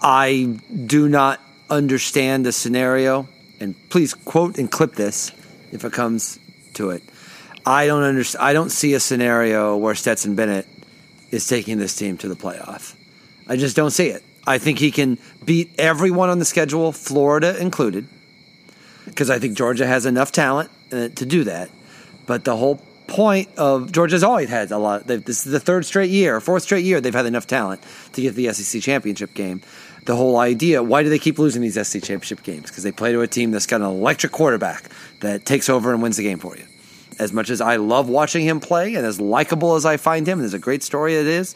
I do not understand the scenario, and please quote and clip this if it comes to it. I don't understand. I don't see a scenario where Stetson Bennett is taking this team to the playoff. I just don't see it. I think he can beat everyone on the schedule, Florida included, because I think Georgia has enough talent uh, to do that. But the whole point of Georgia's always had a lot. This is the third straight year, fourth straight year they've had enough talent to get the SEC championship game. The whole idea, why do they keep losing these SEC championship games? Because they play to a team that's got an electric quarterback that takes over and wins the game for you. As much as I love watching him play and as likable as I find him, there's a great story it is,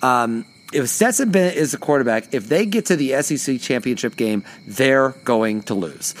um, if Stetson Bennett is the quarterback, if they get to the SEC championship game, they're going to lose.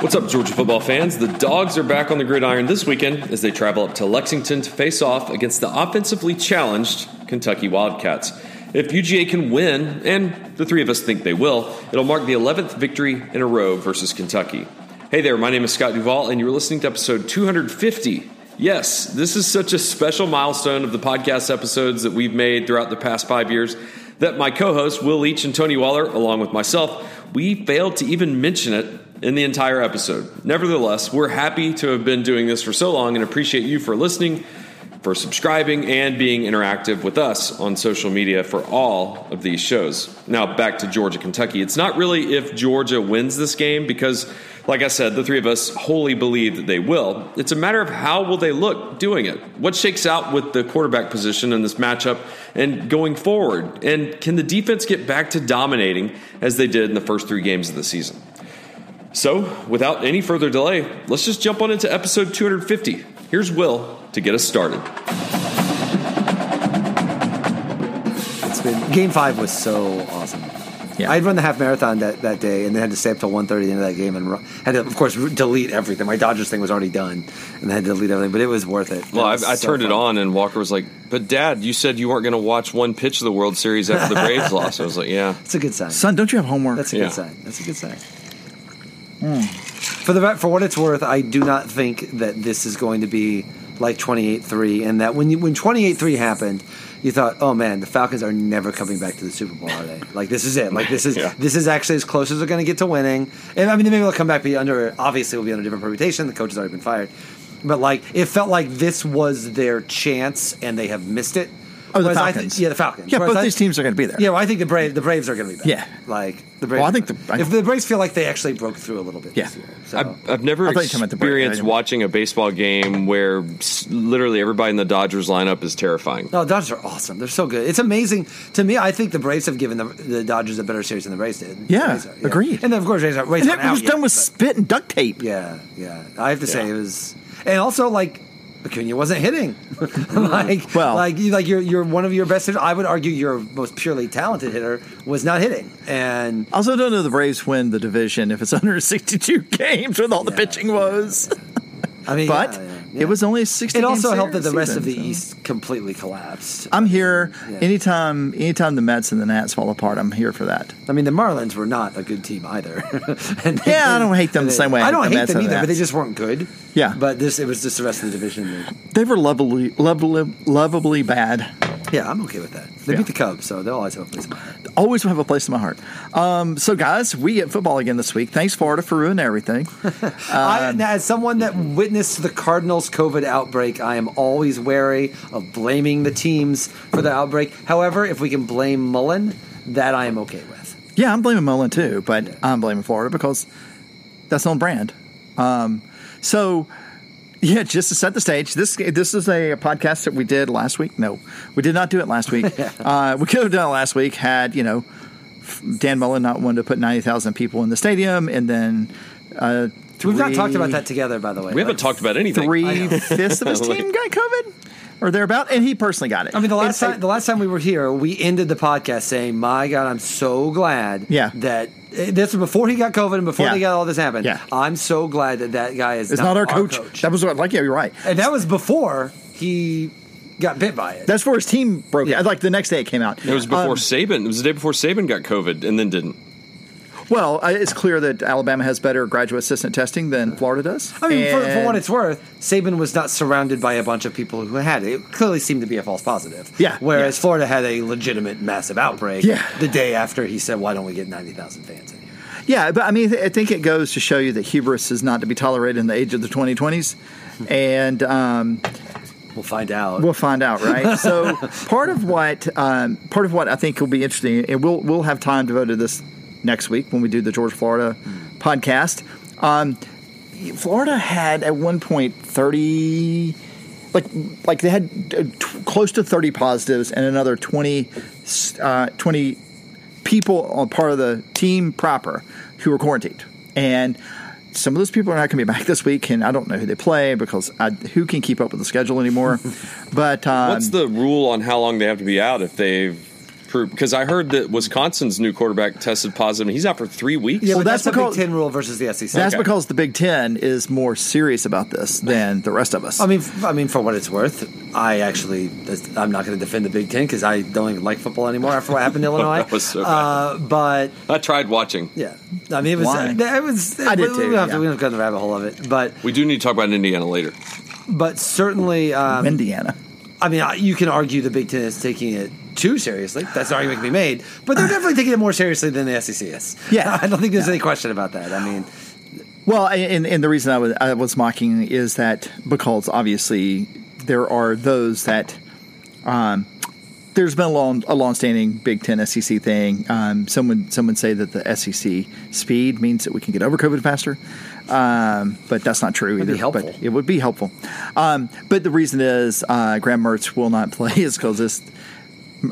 What's up, Georgia football fans? The Dogs are back on the gridiron this weekend as they travel up to Lexington to face off against the offensively challenged Kentucky Wildcats. If UGA can win, and the three of us think they will, it'll mark the 11th victory in a row versus Kentucky. Hey there, my name is Scott Duvall, and you're listening to episode 250. Yes, this is such a special milestone of the podcast episodes that we've made throughout the past five years that my co hosts, Will Leach and Tony Waller, along with myself, we failed to even mention it in the entire episode. Nevertheless, we're happy to have been doing this for so long and appreciate you for listening, for subscribing, and being interactive with us on social media for all of these shows. Now, back to Georgia, Kentucky. It's not really if Georgia wins this game because, like I said, the three of us wholly believe that they will. It's a matter of how will they look doing it. What shakes out with the quarterback position in this matchup and going forward? And can the defense get back to dominating as they did in the first three games of the season? So, without any further delay, let's just jump on into episode 250. Here's Will to get us started. It's been game five was so awesome. Yeah. I'd run the half marathon that, that day, and then had to stay up till 1.30 at the end of that game, and ru- had to, of course, delete everything. My Dodgers thing was already done, and I had to delete everything, but it was worth it. Well, It I, was I so turned it on, and Walker was like, But, Dad, you said you weren't going to watch one pitch of the World Series after the Braves lost. I was like, Yeah. It's a good sign. Son, don't you have homework? That's a Yeah. good sign. That's a good sign. Hmm. For the for what it's worth, I do not think that this is going to be like 28-3 and that when you, when 28-3 happened, you thought, "Oh man, the Falcons are never coming back to the Super Bowl, are they? Like this is it. Like this is Yeah. this is actually as close as they're going to get to winning." And I mean, maybe they'll come back be under obviously will be under a different permutation. The coach has already been fired. But like it felt like this was their chance and they have missed it. Oh, the Whereas I Falcons. thi- yeah, the Falcons. Yeah, Whereas both I- these teams are going to be there. yeah, well, I think the Braves, the Braves are going to be better. Yeah. like the Braves. Well, I think the- I- if the Braves feel like they actually broke through a little bit Yeah. this year. So. I've, I've never I thought you were talking about the Braves. experienced watching a baseball game where s- literally everybody in the Dodgers lineup is terrifying. no, Dodgers are awesome. They're so good. It's amazing to me. I think the Braves have given the, the Dodgers a better series than the Braves did. Yeah, Braves are, agreed. And then of course, Braves, are, Braves And aren't that was out yet, done with but- spit and duct tape. Yeah, yeah. I have to say it was, and also like Acuna wasn't hitting. Mm-hmm. like, Well- like you, like you're you're one of your best hitters. I would argue your most purely talented hitter was not hitting, and also don't know the Braves win the division if it's under 62 games with all the Yeah. pitching was. I mean, But yeah, it was only a 60 It also helped that the season, rest of the so- East completely collapsed. I'm here Yeah. anytime anytime the Mets and the Nats fall apart. I'm here for that. I mean, the Marlins were not a good team either. and they- Yeah, I don't hate them the same way I I don't hate the hate Mets them and the either, but they just weren't good. Yeah. But this, it was just the rest of the division. They were lovably, lovably, lovably bad. Yeah, I'm okay with that. They Yeah. beat the Cubs, so they'll always have a place in my heart. Always have a place in my heart. Um, so, guys, we get football again this week. Thanks, Florida, for ruining everything. I, now, as someone that witnessed the Cardinals' COVID outbreak, I am always wary of blaming the teams for the outbreak. However, if we can blame Mullen, that I am okay with. Yeah, I'm blaming Mullen too, but I'm blaming Florida because that's on brand. Um, so, yeah, just to set the stage, this this is a podcast that we did last week. No, we did not do it last week. uh, we could have done it last week had you know Dan Mullen not wanted to put ninety thousand people in the stadium, and then uh, We've not talked about that together, by the way. We haven't Like, talked about anything. Three fifths of his team got COVID or thereabout, and he personally got it. I mean, the last And- time the last time we were here, we ended the podcast saying, "My God, I'm so glad Yeah. that this was before he got COVID and before Yeah. they got all this happened. Yeah. I'm so glad that that guy is it's not, our, coach. That was what, like, yeah, you're right. and that was before he got bit by it. That's before his team broke. Yeah. Out. Like the next day it came out. It was before Um, Saban. It was the day before Saban got COVID and then didn't. Well, it's clear that Alabama has better graduate assistant testing than Florida does. I mean, for, for what it's worth, Saban was not surrounded by a bunch of people who had it. It clearly seemed to be a false positive. Yeah, Whereas yeah. Florida had a legitimate massive outbreak Yeah. the day after he said, why don't we get 90,000 fans in here? Yeah, but I mean, I think it goes to show you that hubris is not to be tolerated in the age of the 2020s. And um, We'll find out. We'll find out, right? so part of what um, part of what I think will be interesting, and we'll we'll have time devoted to this next week when we do the Georgia Florida podcast. Um, Florida had at one point thirty, like like they had uh, t- close to thirty positives and another 20, uh, 20 people on part of the team proper who were quarantined, and some of those people are not going to be back this week, and I don't know who they play because I, who can keep up with the schedule anymore. but um, What's the rule on how long they have to be out if they've proved? Because I heard that Wisconsin's new quarterback tested positive. and He's out for three weeks. yeah, Well, but that's that's, the because- Big Ten rule versus the SEC. that's Okay. because the Big Ten is more serious about this than the rest of us. I mean, f- I mean, for what it's worth, I actually, I'm not going to defend the Big Ten because I don't even like football anymore after what happened in Illinois. That was so bad. uh, but I tried watching. yeah, I mean, it was, Why? it was. I did we, too, We don't have yeah. to, we don't go in the rabbit hole of it, but We do need to talk about Indiana later. but certainly, um, Indiana. I mean, you can argue the Big Ten is taking it too seriously. That's an argument can be made, but they're definitely taking it more seriously than the SEC is. Yeah. I don't think there's any question about that. I mean, Well, and, and the reason I was, I was mocking is that because obviously there are those that um, there's been a long a long-standing Big Ten SEC thing. Um, someone someone say that the SEC speed means that we can get over COVID faster, um, but that's not true That'd either. But it would be helpful. Um, but the reason is uh, Graham Mertz will not play is because this.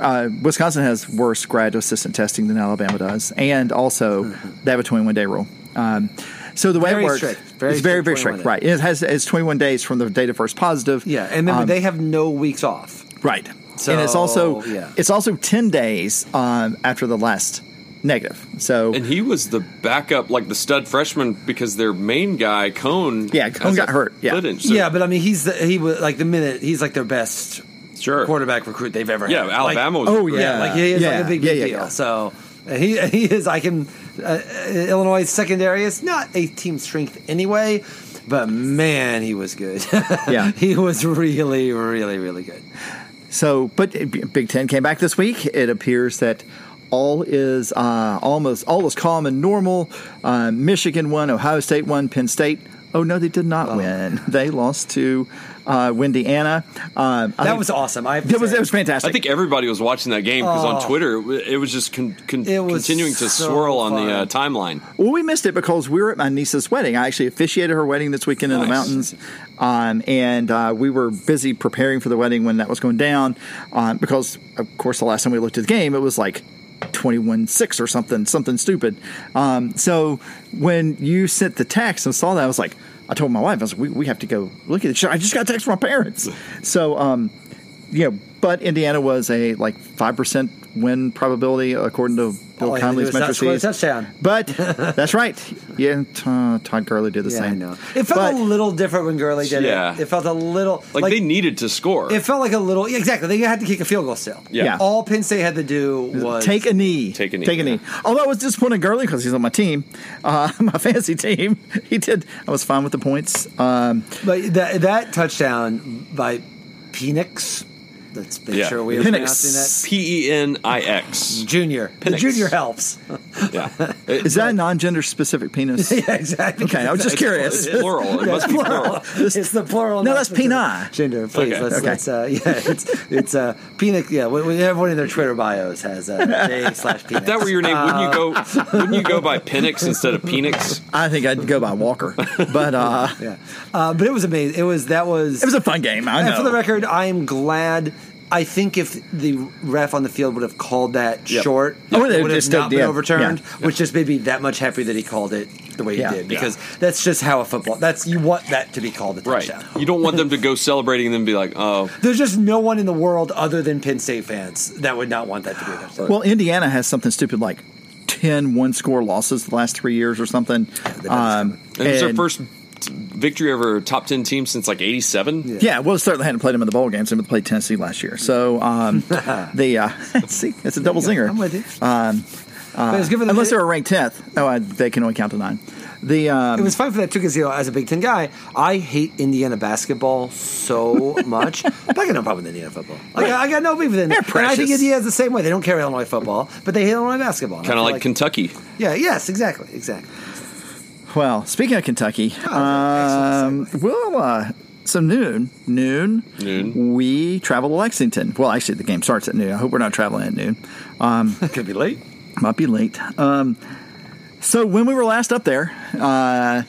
Uh, Wisconsin has worse graduate assistant testing than Alabama does, and also they have a 21 day rule. Um, so the way Very it works, strict. Very it's very strict very 21 strict, right? It has it's 21 days from the date of first positive. yeah, and remember Um, they have no weeks off. right, So, and it's also yeah. it's also 10 days um, after the last negative. So And he was the backup, like the stud freshman, because their main guy, Coan. Yeah, Coan got hurt, yeah. foot in- so- yeah, but I mean, he's the, he was like the minute he's like their best sure. quarterback recruit they've ever Yeah, had. Yeah, Alabama Like, was. Oh, great. yeah, like he is Yeah, like a big, yeah, big yeah, deal. yeah. So uh, he he is. I can uh, Illinois secondary is not a team strength anyway, but man, he was good. Yeah. he was really, really, really good. So, but Big Ten came back this week. It appears that all is uh, almost all is calm and normal. Uh, Michigan won, Ohio State won, Penn State. Oh no, they did not win. They lost to uh, Indiana. Uh, That think- was awesome. I have it was it was fantastic. I think everybody was watching that game because on Twitter it was just con- con- It was continuing to so swirl on the uh, timeline. Well, we missed it because we were at my niece's wedding. I actually officiated her wedding this weekend in the mountains, um, and uh, we were busy preparing for the wedding when that was going down. Um, because, of course, the last time we looked at the game, it was like twenty-one six or something, something stupid. Um, so when you sent the text and saw that, I was like, I told my wife, I was like, we, we have to go look at it. I just got a text from my parents. So, um, you know, but Indiana was a like five percent win probability according to Bill All he had to do Connelly's was not score a matrices. touchdown. But that's right. Yeah, t- uh, Todd Gurley did the Yeah, same. I know. It felt But- a little different when Gurley did Yeah. it. It felt a little Like, they needed to score. It felt like a little yeah, exactly. They had to kick a field goal still. Yeah. Yeah. All Penn State had to do was Take a knee. Take a knee, Take a yeah. knee. Although I was disappointed in Gurley because he's on my team, uh, my fantasy team. He did. I was fine with the points. Um, But that that touchdown by Penix, let's make Yeah. sure we are Penix. pronouncing that. P E N I X. Junior, the junior helps. Yeah. is that a non-gender specific penis? yeah, exactly. Okay, I was just curious. It's plural. It must be plural. it's the plural. No, that's specific. peni. Gender, please. Okay. Let's, Okay. let's, uh, yeah, it's it's uh, Penix. Yeah, we, we- everyone in their Twitter bios has uh, J slash Penix. If that were your name, wouldn't you go? Wouldn't you go by Penix instead of Penix? I think I'd go by Walker, but uh, Yeah, uh, but it was amazing. It was that was it was a fun game. I know. And for the record, I am glad. I think if the ref on the field would have called that Yep. short, Oh, it would have not been yeah. overturned, Yeah. which just made me that much happier that he called it the way Yeah. he did. Because that's just how a football. That's you want that to be called a Right. touchdown. You don't want them to go celebrating and then be like, oh, There's just no one in the world other than Penn State fans that would not want that to be a touchdown. Well, Indiana has something stupid like 10 one score losses the last three years or something. Um, and it's their first t- victory over a top 10 team since like 87. Yeah, well, certainly hadn't played them in the bowl games. They played Tennessee last year. So um, the uh, see, it's a double zinger. I'm with you. Um, but it was good for them. Unless they were ranked tenth, oh, uh, they can only count to nine. The um, It was fun for that too because you know, as a Big Ten guy, I hate Indiana basketball so much. but I got no problem with Indiana football. Like, I got no beef with it. They're And I think precious. Indiana's the same way. They don't care Illinois football, but they hate Illinois basketball. Kind of feel like, Kentucky. Yeah. Yes. Exactly. Exactly. Well, speaking of Kentucky, Oh, um, we'll uh, so noon, noon, Noon. We travel to Lexington. Well, actually, the game starts at noon. I hope we're not traveling at noon. Um, Could be late. might be late. Um, so when we were last up there, uh,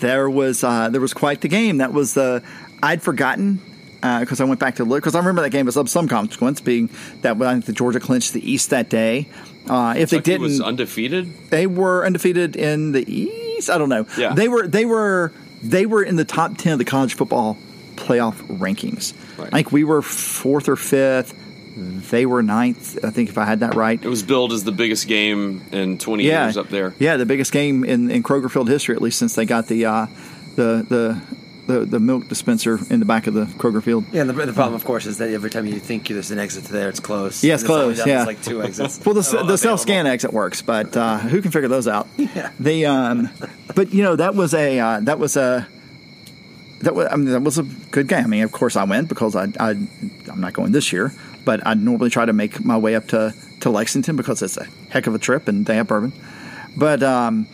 there was uh, there was quite the game. That was the I'd forgotten because I went back to look because I remember that game was of some consequence, being that I think the Georgia clinched the East that day. Uh, if they didn't, was undefeated. they were undefeated in the East. I don't know. Yeah. they were they were they were in the top ten of the college football playoff rankings. Right. I think we were fourth or fifth. They were ninth. I think if I had that right. It was billed as the biggest game in 20 yeah, years up there. Yeah, the biggest game in, in Kroger Field history, at least since they got the uh, the the. The, the milk dispenser in the back of the Kroger Field. Yeah. And the, the problem, of course, is that every time you think there's an exit to there, it's closed. Yeah, it's closed, yeah. like two exits. Well, the, Oh, the self scan exit works, but uh, who can figure those out? Yeah. The um, but you know that was a uh, that was a that was I mean that was a good game. I mean, of course, I went because I, I I'm not going this year, but I normally try to make my way up to to Lexington because it's a heck of a trip and they have bourbon. But um,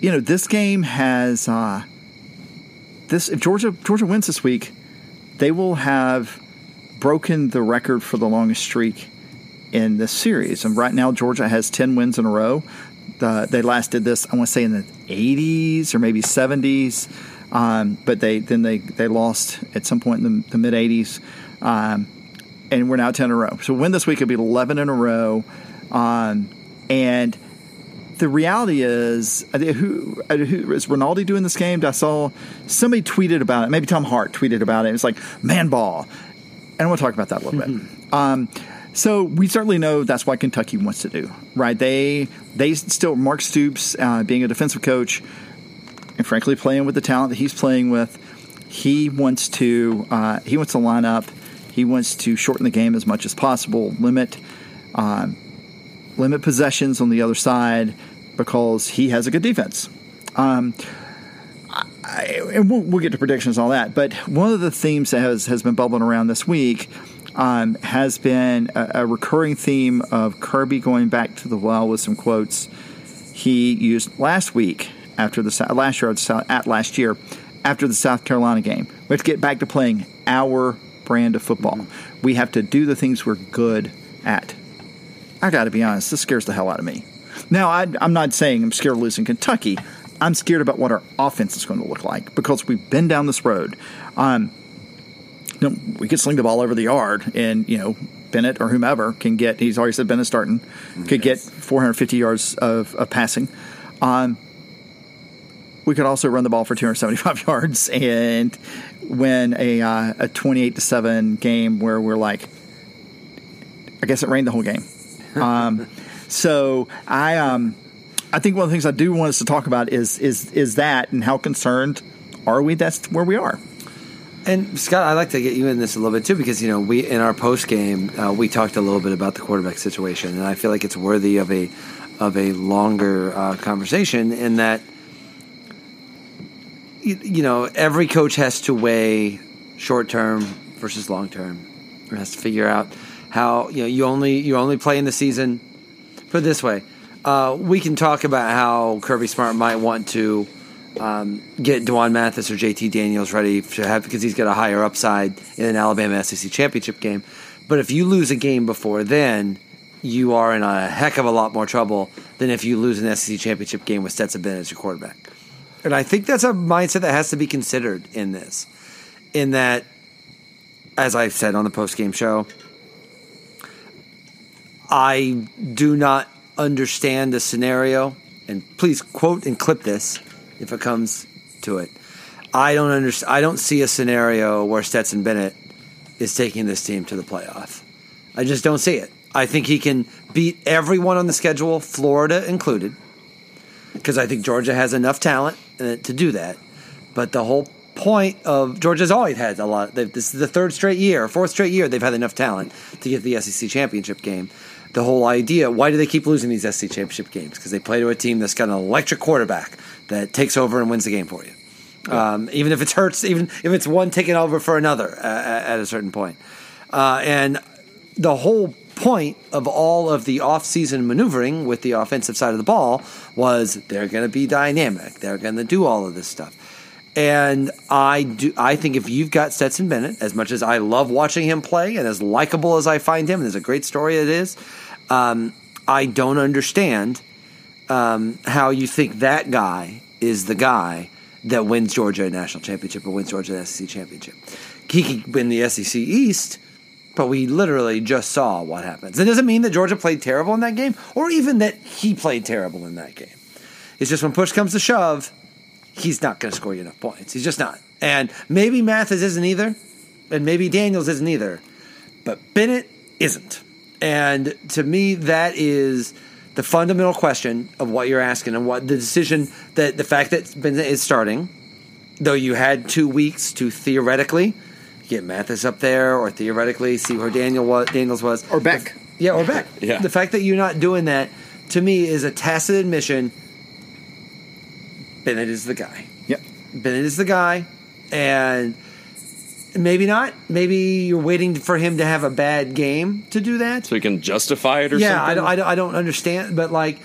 you know, this game has uh, this if Georgia Georgia wins this week, they will have broken the record for the longest streak in this series. And right now, Georgia has 10 wins in a row. Uh, they last did this, I want to say, in the 80s or maybe 70s. Um, but they then they, they lost at some point in the, the mid 80s. Um, and we're now 10 in a row. So win this week would be 11 in a row. Um, and the reality is, who, who is Rinaldi doing this game? I saw somebody tweeted about it. Maybe Tom Hart tweeted about it. It's like man ball, and I want to talk about that a little bit. Um, so we certainly know that's what Kentucky wants to do, right? They they still Mark Stoops uh, being a defensive coach, and frankly playing with the talent that he's playing with, he wants to uh, he wants to line up. He wants to shorten the game as much as possible, limit um, limit possessions on the other side because he has a good defense. Um, I, and we'll, we'll get to predictions and all that. But one of the themes that has, has been bubbling around this week um, has been a, a recurring theme of Kirby going back to the well with some quotes he used last week after the last year at last year after the South Carolina game. We have to get back to playing our brand of football. We have to do the things we're good at. I got to be honest, this scares the hell out of me. Now, I, I'm not saying I'm scared of losing Kentucky. I'm scared about what our offense is going to look like because we've been down this road. Um, you know, we could sling the ball over the yard, and you know Bennett or whomever can get. He's already said Bennett starting could get 450 yards of, of passing. Um, we could also run the ball for 275 yards and win a uh, a 28 to seven game where we're like, I guess it rained the whole game. Um, so I um, I think one of the things I do want us to talk about is is is that and how concerned are we? That's where we are. And Scott, I'd like to get you in this a little bit too, because you know we in our post game uh, we talked a little bit about the quarterback situation, and I feel like it's worthy of a of a longer uh, conversation. In that, you, you know, every coach has to weigh short term versus long term, or has to figure out how you know you only you only play in the season. Put it this way, uh, we can talk about how Kirby Smart might want to um, get D'Wan Mathis or JT Daniels ready to have because he's got a higher upside in an Alabama SEC championship game. But if you lose a game before then, you are in a heck of a lot more trouble than if you lose an SEC championship game with Stetson Bennett as your quarterback. And I think that's a mindset that has to be considered in this. In that, as I said on the post game show, I do not understand the scenario, and please quote and clip this if it comes to it. I don't understand. I don't see a scenario where Stetson Bennett is taking this team to the playoff. I just don't see it. I think he can beat everyone on the schedule, Florida included, because I think Georgia has enough talent uh, to do that. But the whole point of Georgia's always had a lot. This is the third straight year, fourth straight year they've had enough talent to get the SEC championship game. The whole idea, why do they keep losing these SC championship games? Because they play to a team that's got an electric quarterback that takes over and wins the game for you. Um, even if it hurts, even if it's one taking over for another uh, at a certain point. Uh, and the whole point of all of the offseason maneuvering with the offensive side of the ball was they're going to be dynamic. They're going to do all of this stuff. And I do. I think if you've got Stetson Bennett, as much as I love watching him play, and as likable as I find him, and there's a great story it is, um, I don't understand um, how you think that guy is the guy that wins Georgia a national championship or wins Georgia the SEC championship. He could win the SEC East, but we literally just saw what happens. It doesn't mean that Georgia played terrible in that game, or even that he played terrible in that game. It's just when push comes to shove, he's not going to score you enough points. He's just not. And maybe Mathis isn't either, and maybe Daniels isn't either, but Bennett isn't. And to me, that is the fundamental question of what you're asking and what the decision that the fact that Bennett is starting, though you had two weeks to theoretically get Mathis up there or theoretically see where Daniel was, Daniels was. Or Beck. Yeah, or Beck. Yeah. The fact that you're not doing that, to me, is a tacit admission Bennett is the guy. Yep. Bennett is the guy, and maybe not. Maybe you're waiting for him to have a bad game to do that. So he can justify it or yeah, I something? I, don't, I don't understand, but like,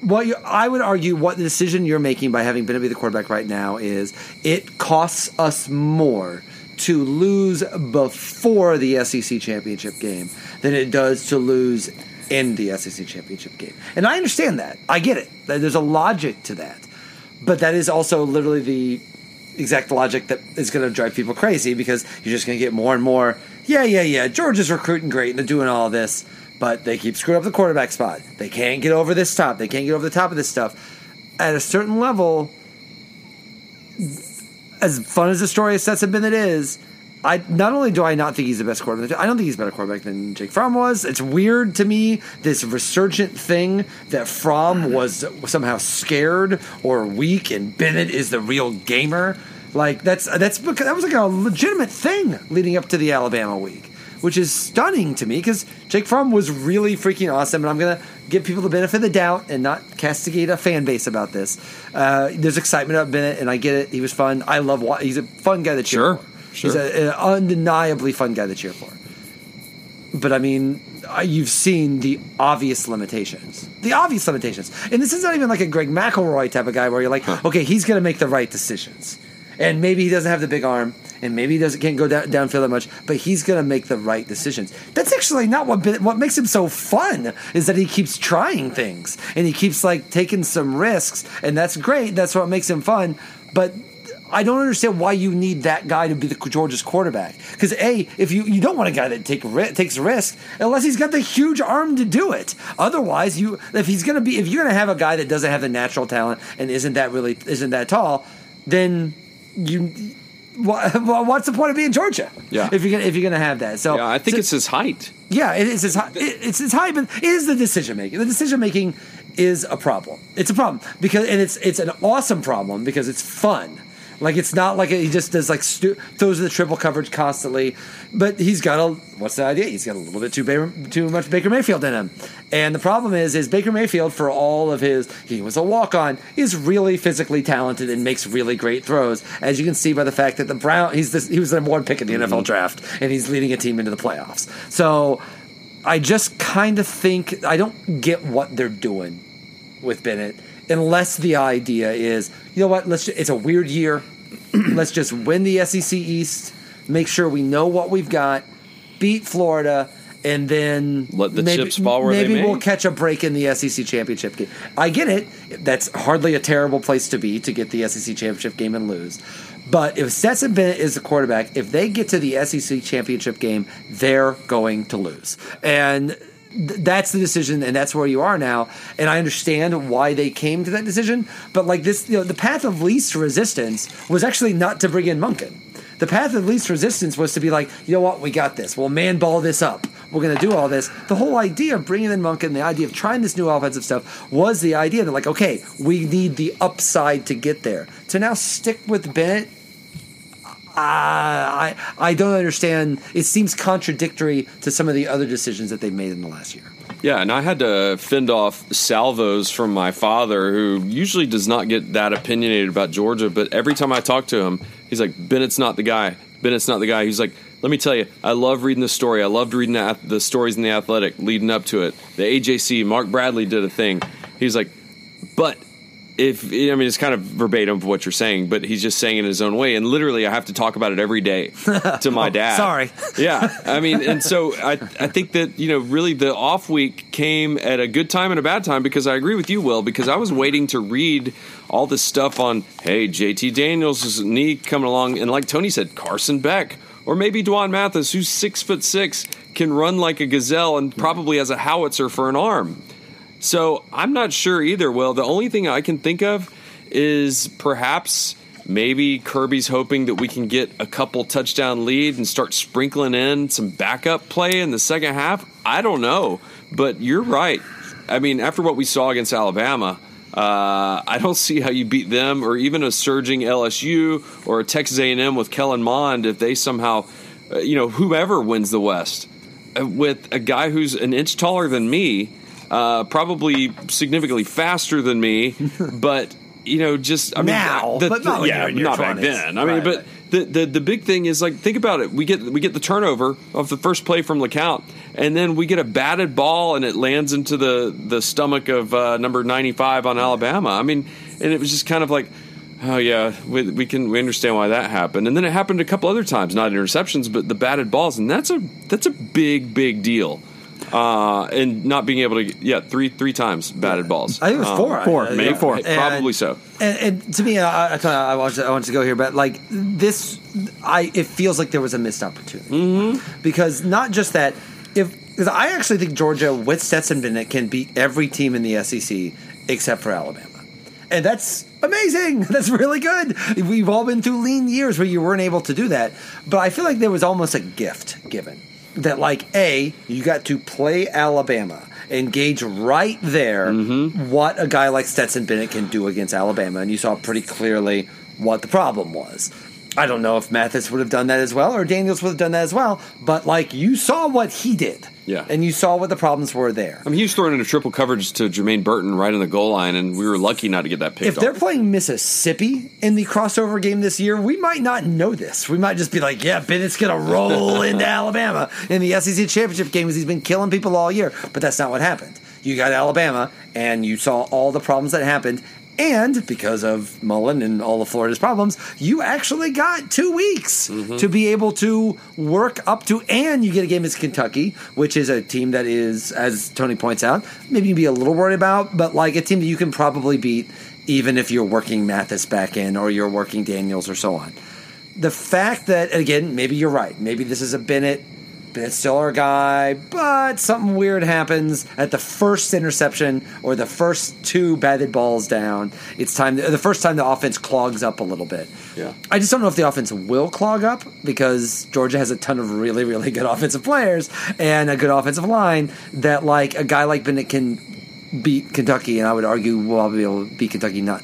what you, I would argue, what the decision you're making by having Bennett be the quarterback right now is, it costs us more to lose before the SEC championship game than it does to lose in the SEC championship game. And I understand that. I get it. There's a logic to that. But that is also literally the exact logic that is going to drive people crazy because you're just going to get more and more. Yeah, yeah, yeah. Georgia's recruiting great and they're doing all this, but they keep screwing up the quarterback spot. They can't get over this top. They can't get over the top of this stuff. At a certain level, as fun as the story of Stetson Bennett is, I not only do I not think he's the best quarterback, I don't think he's a better quarterback than Jake Fromm was. It's weird to me this resurgent thing that Fromm was somehow scared or weak, and Bennett is the real gamer. Like that's that's because that was like a legitimate thing leading up to the Alabama week, which is stunning to me because Jake Fromm was really freaking awesome, and I'm gonna give people the benefit of the doubt and not castigate a fan base about this. Uh, there's excitement about Bennett, and I get it. He was fun. I love. He's a fun guy to cheer Sure, for. Sure. He's a, an undeniably fun guy to cheer for. But I mean, you've seen the obvious limitations. The obvious limitations. And this is not even like a Greg McElroy type of guy where you're like, okay, he's going to make the right decisions. And maybe he doesn't have the big arm, and maybe he doesn't can't go down, downfield that much, but he's going to make the right decisions. That's actually not what what makes him so fun. Is that he keeps trying things and he keeps like taking some risks, and that's great. That's what makes him fun. But I don't understand why you need that guy to be the Georgia's quarterback. Because a, if you you don't want a guy that take ri- takes a risk unless he's got the huge arm to do it. Otherwise, you if he's to be if you're going to have a guy that doesn't have the natural talent and isn't that really isn't that tall, then you. wha- wha- What's the point of being Georgia? Yeah. If you're gonna, if you're gonna have that, so Yeah, I think so- it's his height. yeah, it is. His, hi- it, it's his height, but it is the decision making. The decision making is a problem. It's a problem because, and it's it's an awesome problem because it's fun. Like it's not like he just does like stu- throws the triple coverage constantly, but he's got a what's the idea? He's got a little bit too too much Baker Mayfield in him, and the problem is is Baker Mayfield for all of his he was a walk on is really physically talented and makes really great throws, as you can see by the fact that the Brown he's this, he was the number one pick in the NFL mm-hmm. draft and he's leading a team into the playoffs. So I just kind of think I don't get what they're doing with Bennett unless the idea is you know what let's ju- it's a weird year let's just win the SEC East make sure we know what we've got beat Florida and then Let the maybe, chips fall where they maybe may. we'll catch a break in the SEC championship game. I get it. That's hardly a terrible place to be to get the SEC championship game and lose. But if Stetson Bennett is the quarterback, if they get to the SEC championship game, they're going to lose. And th- that's the decision, and that's where you are now. And I understand why they came to that decision. But like this, you know, the path of least resistance was actually not to bring in Monken. The path of least resistance was to be like, you know what, we got this. We'll man ball this up. We're going to do all this. The whole idea of bringing in Monken, the idea of trying this new offensive stuff, was the idea that, like, okay, we need the upside to get there. To now stick with Bennett, I I don't understand. It seems contradictory to some of the other decisions that they've made in the last year. Yeah, and I had to fend off salvos from my father, who usually does not get that opinionated about Georgia. But every time I talk to him, he's like, Bennett's not the guy. Bennett's not the guy. He's like, let me tell you, I love reading the story. I loved reading the, the stories in the Athletic leading up to it. The AJC, Mark Bradley did a thing. He's like, but if I mean it's kind of verbatim of what you're saying, but he's just saying it in his own way. And literally, I have to talk about it every day to my Oh, dad. sorry. Yeah, I mean, and so I I think that you know really the off week came at a good time and a bad time because I agree with you, Will, because I was waiting to read all this stuff on hey JT Daniels' knee coming along, and like Tony said, Carson Beck. Or maybe D'Wan Mathis, who's six foot six, can run like a gazelle and probably has a howitzer for an arm. So I'm not sure either, Will. The only thing I can think of is perhaps maybe Kirby's hoping that we can get a couple touchdown lead and start sprinkling in some backup play in the second half. I don't know, but you're right. I mean, after what we saw against Alabama, uh, I don't see how you beat them or even a surging LSU or a Texas A&M with Kellen Mond if they somehow, uh, you know, whoever wins the West uh, with a guy who's an inch taller than me, uh, probably significantly faster than me, but you know, just I mean, Now, the- but not the- yeah, you're in your not back then. I mean, Right, but right. the, the the big thing is like think about it. We get we get the turnover of the first play from LeCounte, and then we get a batted ball and it lands into the the stomach of uh, number ninety five on Alabama. I mean, and it was just kind of like. Oh yeah, we, we can we understand why that happened, and then it happened a couple other times, not interceptions, but the batted balls, and that's a that's a big big deal, uh, and not being able to yeah three three times batted balls. I think it was Um, four. four. I- maybe yeah. four, And- probably so. And, and to me, I, I, I want to, I want to go here, but like this, I it feels like there was a missed opportunity Mm-hmm. because not just that. If because I actually think Georgia with Stetson Bennett can beat every team in the SEC except for Alabama, and that's amazing. That's really good. We've all been through lean years where you weren't able to do that, but I feel like there was almost a gift given that like a you got to play Alabama engage right there mm-hmm. what a guy like Stetson Bennett can do against Alabama and you saw pretty clearly what the problem was. I don't know if Mathis would have done that as well or Daniels would have done that as well, but like you saw what he did. Yeah. And you saw what the problems were there. I mean, he was throwing in a triple coverage to Jermaine Burton right in the goal line, and we were lucky not to get that picked If they're playing Mississippi in the crossover game this year, we might not know this. We might just be like, yeah, Bennett's going to roll into Alabama in the SEC championship game as he's been killing people all year. But that's not what happened. You got Alabama, and you saw all the problems that happened. And because of Mullen and all of Florida's problems, you actually got two weeks mm-hmm. to be able to work up to, and you get a game against Kentucky, which is a team that is, as Tony points out, maybe you can be a little worried about, but like a team that you can probably beat even if you're working Mathis back in or you're working Daniels or so on. The fact that, again, maybe you're right. Maybe this is a Bennett. Bennett's still our guy, but something weird happens at the first interception or the first two batted balls down. It's time, the first time the offense clogs up a little bit. Yeah. I just don't know if the offense will clog up because Georgia has a ton of really, really good offensive players and a good offensive line that, like, a guy like Bennett can beat Kentucky, and I would argue will be able to beat Kentucky not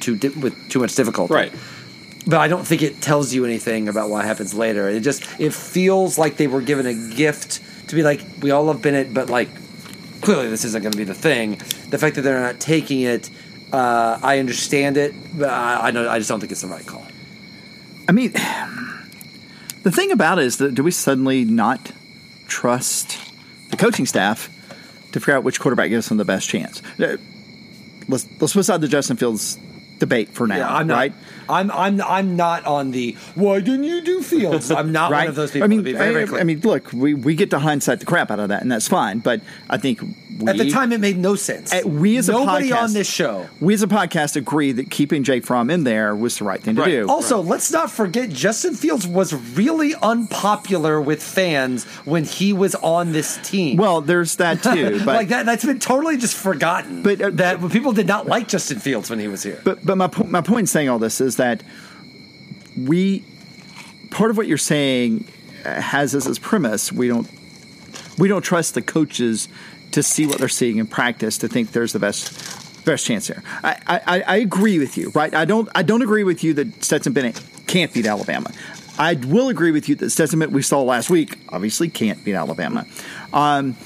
too di- with too much difficulty. Right. But I don't think it tells you anything about what happens later. It just it feels like they were given a gift to be like we all love Bennett, but like clearly this isn't going to be the thing. The fact that they're not taking it, uh, I understand it, but I, I know I just don't think it's the right call. I mean, the thing about it is that do we suddenly not trust the coaching staff to figure out which quarterback gives them the best chance? Uh, Let's let's put aside the Justin Fields debate for now, Yeah, I'm not. right? I'm I'm I'm not on the why didn't you do Fields? I'm not right? one of those people. I mean, to be very, very I, clear. I mean, look, we, we get to hindsight the crap out of that, and that's fine. But I think we, at the time it made no sense. Uh, we as a nobody podcast, on this show. we as a podcast agree that keeping Jake Fromm in there was the right thing to Right. do. Also, let's not forget Justin Fields was really unpopular with fans when he was on this team. well, there's that too, but like that that's been totally just forgotten. But, uh, that people did not like Justin Fields when he was here. But but my po- my point in saying all this is that we part of what you're saying uh, has as its premise we don't we don't trust the coaches to see what they're seeing in practice to think there's the best best chance there. I, I, I agree with you, right? I don't I don't agree with you that Stetson Bennett can't beat Alabama. I will agree with you that Stetson Bennett we saw last week obviously can't beat Alabama. Um,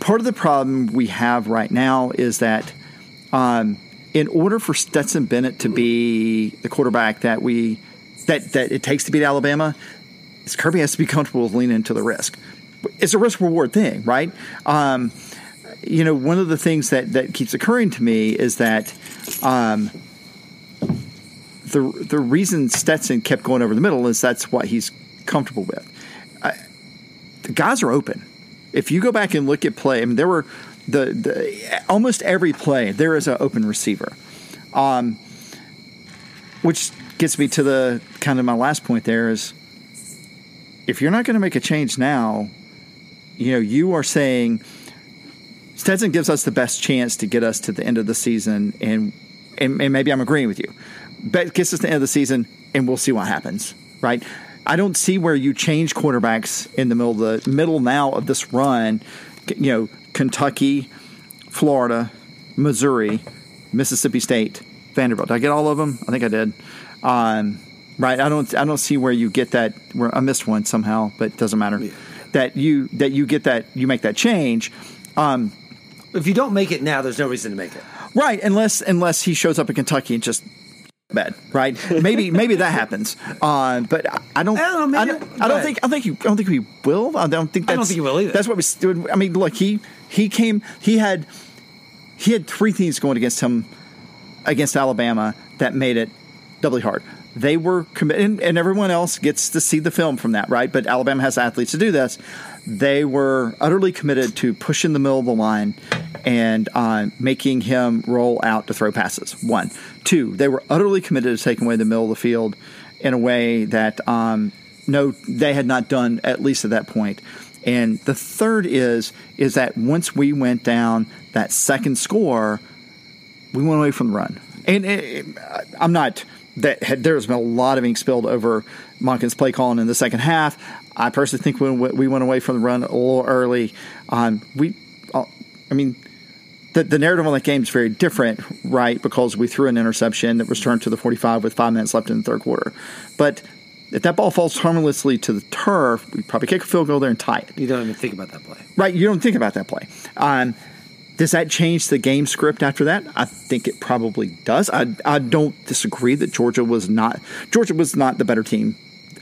part of the problem we have right now is that um, in order for Stetson Bennett to be the quarterback that we that that it takes to beat Alabama, Kirby has to be comfortable with leaning into the risk. It's a risk reward thing, right? Um, you know, one of the things that that keeps occurring to me is that um, the the reason Stetson kept going over the middle is that's what he's comfortable with. I, the guys are open. If you go back and look at play, I mean, there were the, the almost every play there is an open receiver, um, which gets me to the kind of my last point. There is, if you're not going to make a change now, you know, you are saying Stetson gives us the best chance to get us to the end of the season, and and, and maybe I'm agreeing with you. But gets us to the end of the season, and we'll see what happens, right? I don't see where you change quarterbacks in the middle of the middle now of this run. You know, Kentucky, Florida, Missouri, Mississippi State, Vanderbilt. Did I get all of them? I think I did. Um, right. I don't. I don't see where you get that. Where I missed one somehow, but it doesn't matter. Yeah. That you that you get that you make that change. Um, if you don't make it now, there's no reason to make it. Right, unless unless he shows up in Kentucky and just bad, right? Maybe maybe that happens. Uh, but I don't. I don't, know, I don't, I don't think. I think. You, I don't think we will. I don't think. That's, I don't think he will either. That's what we. I mean, look, he he came. He had he had three things going against him against Alabama that made it doubly hard. They were committed, and everyone else gets to see the film from that, right? But Alabama has athletes to do this. They were utterly committed to pushing the middle of the line and uh, making him roll out to throw passes. One. Two, they were utterly committed to taking away the middle of the field in a way that um, no, they had not done at least at that point. And the third is is that once we went down that second score, we went away from the run. And it, I'm not that there's been a lot of ink spilled over Monken's play calling in the second half. I personally think when we went away from the run a little early. Um, we, uh, I mean, the, the narrative on that game is very different, right? Because we threw an interception that was turned to the 45 with five minutes left in the third quarter. But if that ball falls harmlessly to the turf, we probably kick a field goal there and tie it. You don't even think about that play. Right. You don't think about that play. Um, does that change the game script after that? I think it probably does. I, I don't disagree that Georgia was not Georgia was not the better team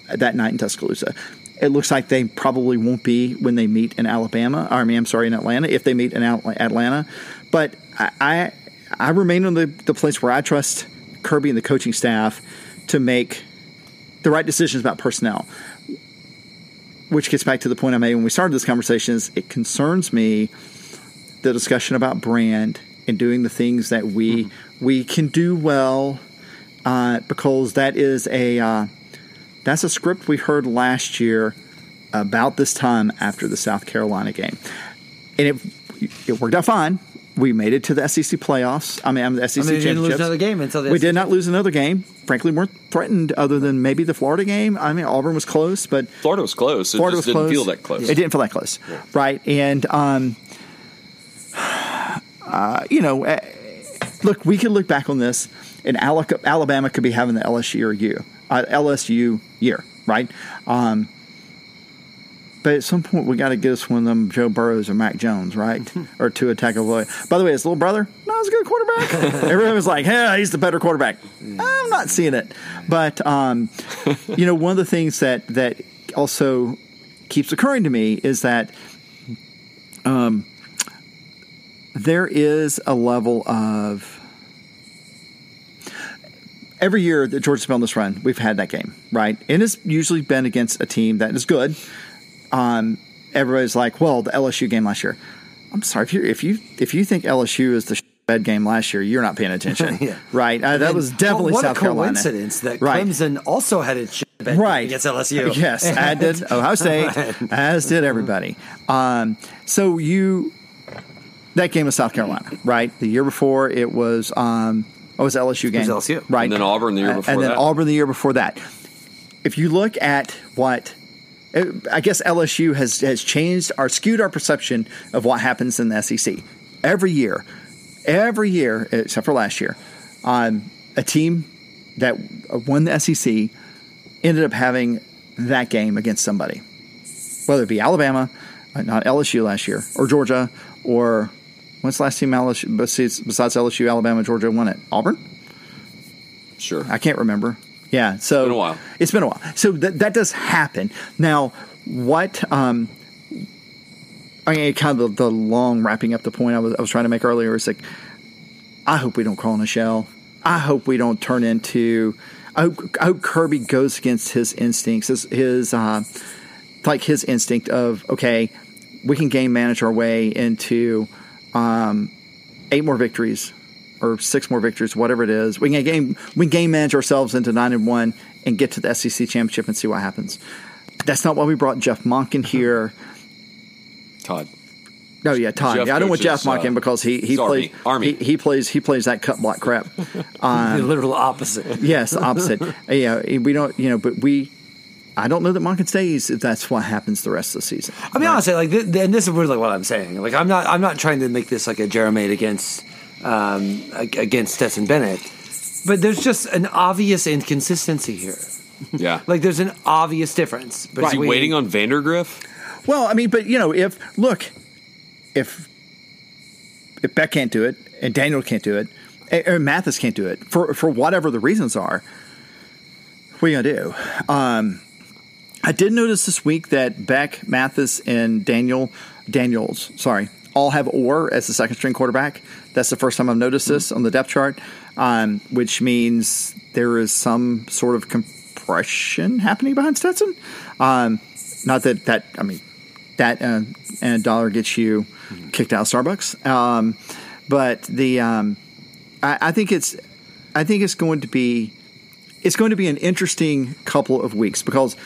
that night in Tuscaloosa. It looks like they probably won't be when they meet in Alabama. I mean, I'm sorry, in Atlanta. If they meet in Atlanta, but I I, I remain on the, the place where I trust Kirby and the coaching staff to make the right decisions about personnel. Which gets back to the point I made when we started this conversation: is it concerns me the discussion about brand and doing the things that we mm-hmm. we can do well uh, because that is a uh, that's a script we heard last year about this time after the South Carolina game, and it it worked out fine. We made it to the SEC playoffs. I mean, the SEC I mean, championships. Didn't lose another game until we SEC. did not lose another game. Frankly, weren't threatened other than maybe the Florida game. I mean, Auburn was close, but Florida was close. It Florida was didn't close. feel that close. It didn't feel that close, yeah. right? And um, uh, you know, uh, look, we could look back on this, and Alabama could be having the LSU year, uh, LSU year, right? Um, but at some point, we got to get us one of them Joe Burrows or Mac Jones, right? or Tua Tagovailoa. By the way, his little brother, no, he's a good quarterback. Everyone was like, "Hey, he's the better quarterback." I'm not seeing it, but um, you know, one of the things that that also keeps occurring to me is that um, there is a level of every year that Georgia's been on this run, we've had that game, right? And it's usually been against a team that is good. Um, everybody's like, well, the LSU game last year. I'm sorry if you if you if you think LSU is the bed game last year, you're not paying attention, yeah. right? Uh, that and, was definitely well, South Carolina. coincidence that right. Clemson also had a bed right. against LSU. Yes, as did Ohio State, as did everybody. Um, so you that game was South Carolina, right? The year before it was um, oh, it was LSU game, it was LSU, right? And then Auburn the year before, uh, and then that. Auburn the year before that. If you look at what I guess LSU has has changed or skewed our perception of what happens in the SEC every year, every year except for last year. Um, a team that won the SEC ended up having that game against somebody, whether it be Alabama, uh, not LSU last year, or Georgia, or what's the last team LSU, besides, besides LSU, Alabama, Georgia won it? Auburn? Sure. I can't remember. Yeah, so Been a while. It's been a while. So that that does happen. Now, what? Um, I mean, kind of the, the long wrapping up the point I was, I was trying to make earlier is like, I hope we don't crawl in a shell. I hope we don't turn into. I hope, I hope Kirby goes against his instincts, his, his uh, like his instinct of okay, we can game manage our way into um, eight more victories or six more victories, whatever it is. We can game we game manage ourselves into nine and one and get to the SEC championship and see what happens. That's not why we brought Jeff Monken in here. Todd. No, yeah, Todd. Jeff Yeah, I don't want Jeff Monken in uh, because he he plays Army. Army. He, he plays he plays that cut block crap. the literal opposite. yes, opposite. yeah, we don't you know, but we. I don't know that Monken stays if that's what happens the rest of the season. I mean, honestly, like, th- th- and this is really what I'm saying. Like, I'm not, I'm not trying to make this like a Jeremy against, um, against Stetson Bennett, but there's just an obvious inconsistency here. Yeah. Like, there's an obvious difference. is he between- waiting on Vandagriff? Well, I mean, but you know, if look, if if Beck can't do it and Daniel can't do it, and, and Mathis can't do it for for whatever the reasons are, what are you gonna do? Um, I did notice this week that Beck, Mathis, and Daniel Daniels, sorry, all have Orr as the second string quarterback. That's the first time I've noticed this on the depth chart, um, which means there is some sort of compression happening behind Stetson. Um, not that that I mean that uh, and a dollar gets you kicked out of Starbucks, um, but the um, I, I think it's I think it's going to be it's going to be an interesting couple of weeks because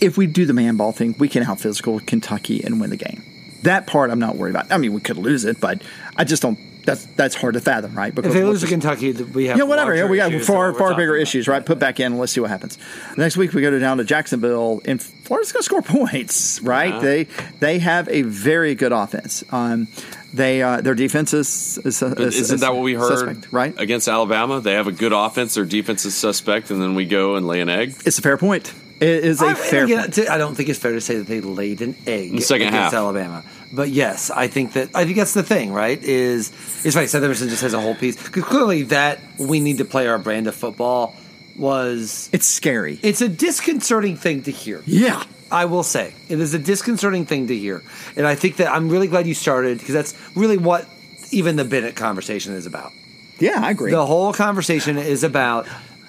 if we do the man ball thing, we can out physical Kentucky and win the game. That part I'm not worried about. I mean, we could lose it, but I just don't. That's that's hard to fathom, right? Because If they we'll lose to Kentucky, we have yeah, whatever. Yeah, we got far than what we're far bigger about. issues, right? Put back in. and Let's see what happens. Next week we go to down to Jacksonville, and Florida's going to score points, right? Yeah. They they have a very good offense. Um, they uh, their defense is, is, is- isn't is that what we heard suspect, right? against Alabama? They have a good offense, their defense is suspect, and then we go and lay an egg. It's a fair point. It is a I, fair again, point. t- I don't think it's fair to say that they laid an egg In the second against half. Alabama. But yes, I think that I think that's the thing, right? Is it's funny. Seth Emerson just has a whole piece because clearly that we need to play our brand of football was It's scary. it's a disconcerting thing to hear. yeah. I will say it is a disconcerting thing to hear, and I think that I'm really glad you started because that's really what even the Bennett conversation is about. Yeah, I agree. The whole conversation is about,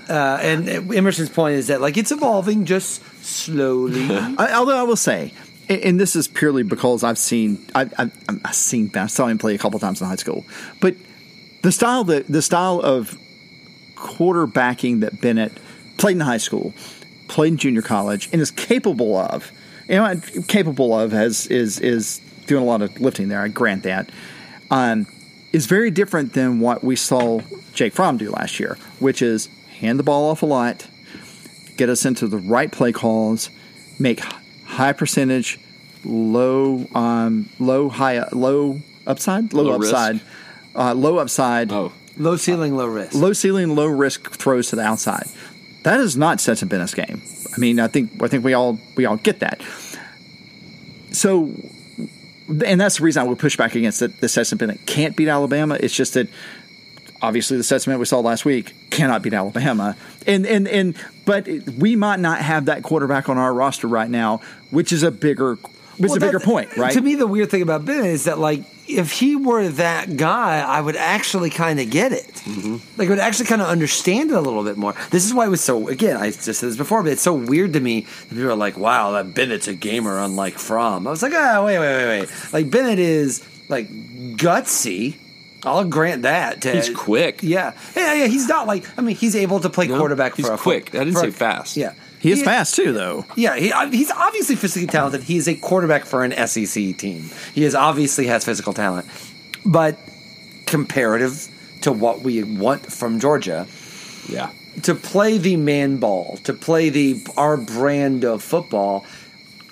uh, and Emerson's point is that like it's evolving just slowly. I, although I will say, and- this is purely because I've seen I've, I've, I've seen I saw him play a couple times in high school, but the style that the style of quarterbacking that Bennett played in high school, played in junior college, and is capable of, you know, capable of has is is doing a lot of lifting there. I grant that. Um, is very different than what we saw Jake Fromm do last year, which is hand the ball off a lot, get us into the right play calls, make high percentage, low, um, low, high, low upside, low, Low upside, uh, low upside, Oh, low ceiling, low risk. low ceiling, low risk throws to the outside. That is not Stetson Bennett's game. I mean, I think I think we all we all get that. So, and that's the reason I would push back against that. The Stetson Bennett can't beat Alabama. It's just that obviously the Stetson Bennett we saw last week cannot beat Alabama, and and and but we might not have that quarterback on our roster right now, which is a bigger. Which is a Well, bigger point, right? To me, the weird thing about Bennett is that, like, if he were that guy, I would actually kind of get it. Mm-hmm. Like, I would actually kind of understand it a little bit more. This is why it was so, again, I just said this before, but it's so weird to me that people are like, wow, that Bennett's a gamer, unlike Fromm. I was like, ah, wait, wait, wait, wait. Like, Bennett is, like, gutsy. I'll grant that. to- He's quick. Yeah. Yeah, yeah. He's not like, I mean, he's able to play No, quarterback he's for a quick. I didn't say a- fast. Yeah. he is fast too, though. Yeah, he, uh, he's obviously physically talented. He is a quarterback for an SEC team. He is obviously has physical talent, but comparative to what we want from Georgia, yeah. to play the man ball, to play the our brand of football,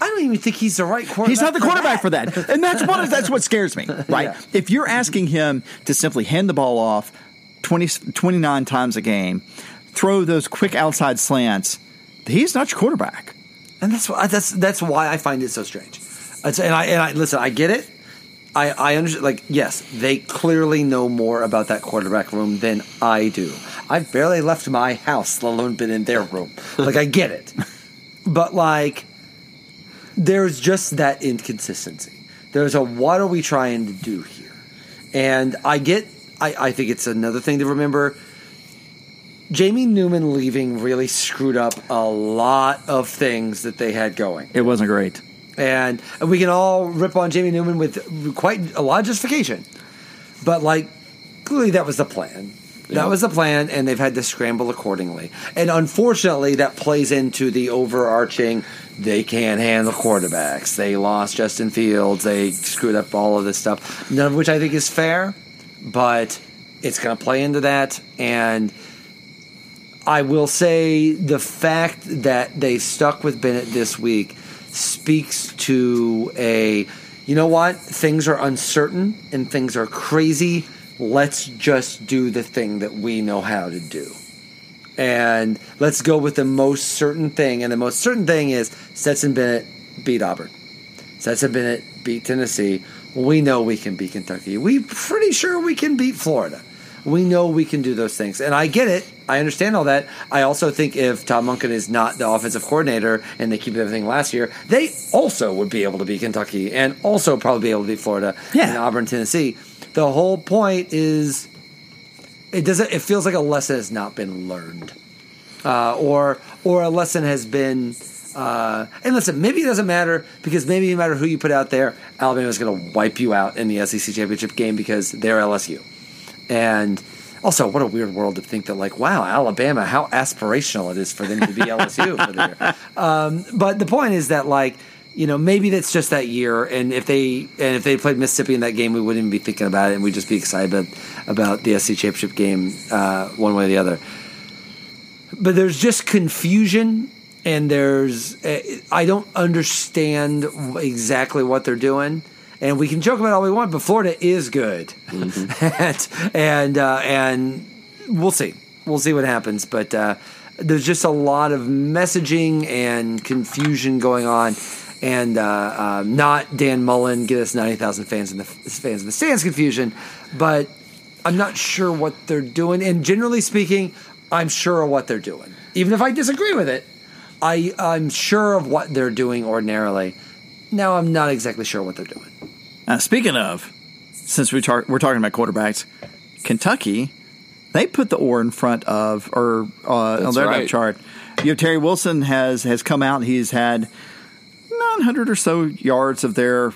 I don't even think he's the right quarterback. He's not the quarterback for that, and that's what that's what scares me. Right? Yeah. If you're asking him to simply hand the ball off 20, 29 times a game, throw those quick outside slants, he's not your quarterback. And that's why that's that's why I find it so strange. It's, and I and I listen. I get it. I I understand. Like yes, they clearly know more about that quarterback room than I do. I've barely left my house, let alone been in their room. Like I get it, but like there's just that inconsistency. There's a what are we trying to do here? And I get. I I think it's another thing to remember. Jamie Newman leaving really screwed up a lot of things that they had going. It wasn't great. And we can all rip on Jamie Newman with quite a lot of justification. But, like, clearly that was the plan. That was the plan, and they've had to scramble accordingly. And unfortunately, that plays into the overarching they can't handle quarterbacks. They lost Justin Fields. They screwed up all of this stuff. None of which I think is fair, but it's going to play into that. And I will say the fact that they stuck with Bennett this week speaks to a you know what? Things are uncertain and things are crazy. Let's just do the thing that we know how to do. And let's go with the most certain thing. And the most certain thing is Stetson Bennett beat Auburn. Stetson Bennett beat Tennessee. We know we can beat Kentucky. We pretty sure we can beat Florida. We know we can do those things. And I get it. I understand all that. I also think if Tom Monken is not the offensive coordinator and they keep everything last year, they also would be able to beat Kentucky and also probably be able to beat Florida Yeah. and Auburn, Tennessee. The whole point is it doesn't it feels like a lesson has not been learned. Uh, or or a lesson has been uh, and listen, maybe it doesn't matter because maybe no matter who you put out there, Alabama's going to wipe you out in the SEC championship game because they're LSU. And also, what a weird world to think that, like, wow, Alabama, how aspirational it is for them to be LSU for the year. Um, but the point is that, like, you know, maybe that's just that year, and if they and if they played Mississippi in that game, we wouldn't even be thinking about it, and we'd just be excited about, about the SEC championship game uh, one way or the other. But there's just confusion, and there's uh, I don't understand exactly what they're doing and we can joke about all we want, but Florida is good, and and uh, and we'll see, we'll see what happens. But uh, there's just a lot of messaging and confusion going on, and uh, uh, not Dan Mullen get us ninety thousand fans in the fans in the stands confusion, but I'm not sure what they're doing. And generally speaking, I'm sure of what they're doing, even if I disagree with it. I I'm sure of what they're doing ordinarily. Now I'm not exactly sure what they're doing. Uh, speaking of, since we tar- we're talking about quarterbacks, Kentucky, they put the or in front of or uh, on their right. depth chart. You know, Terry Wilson has has come out. He's had 900 or so yards of their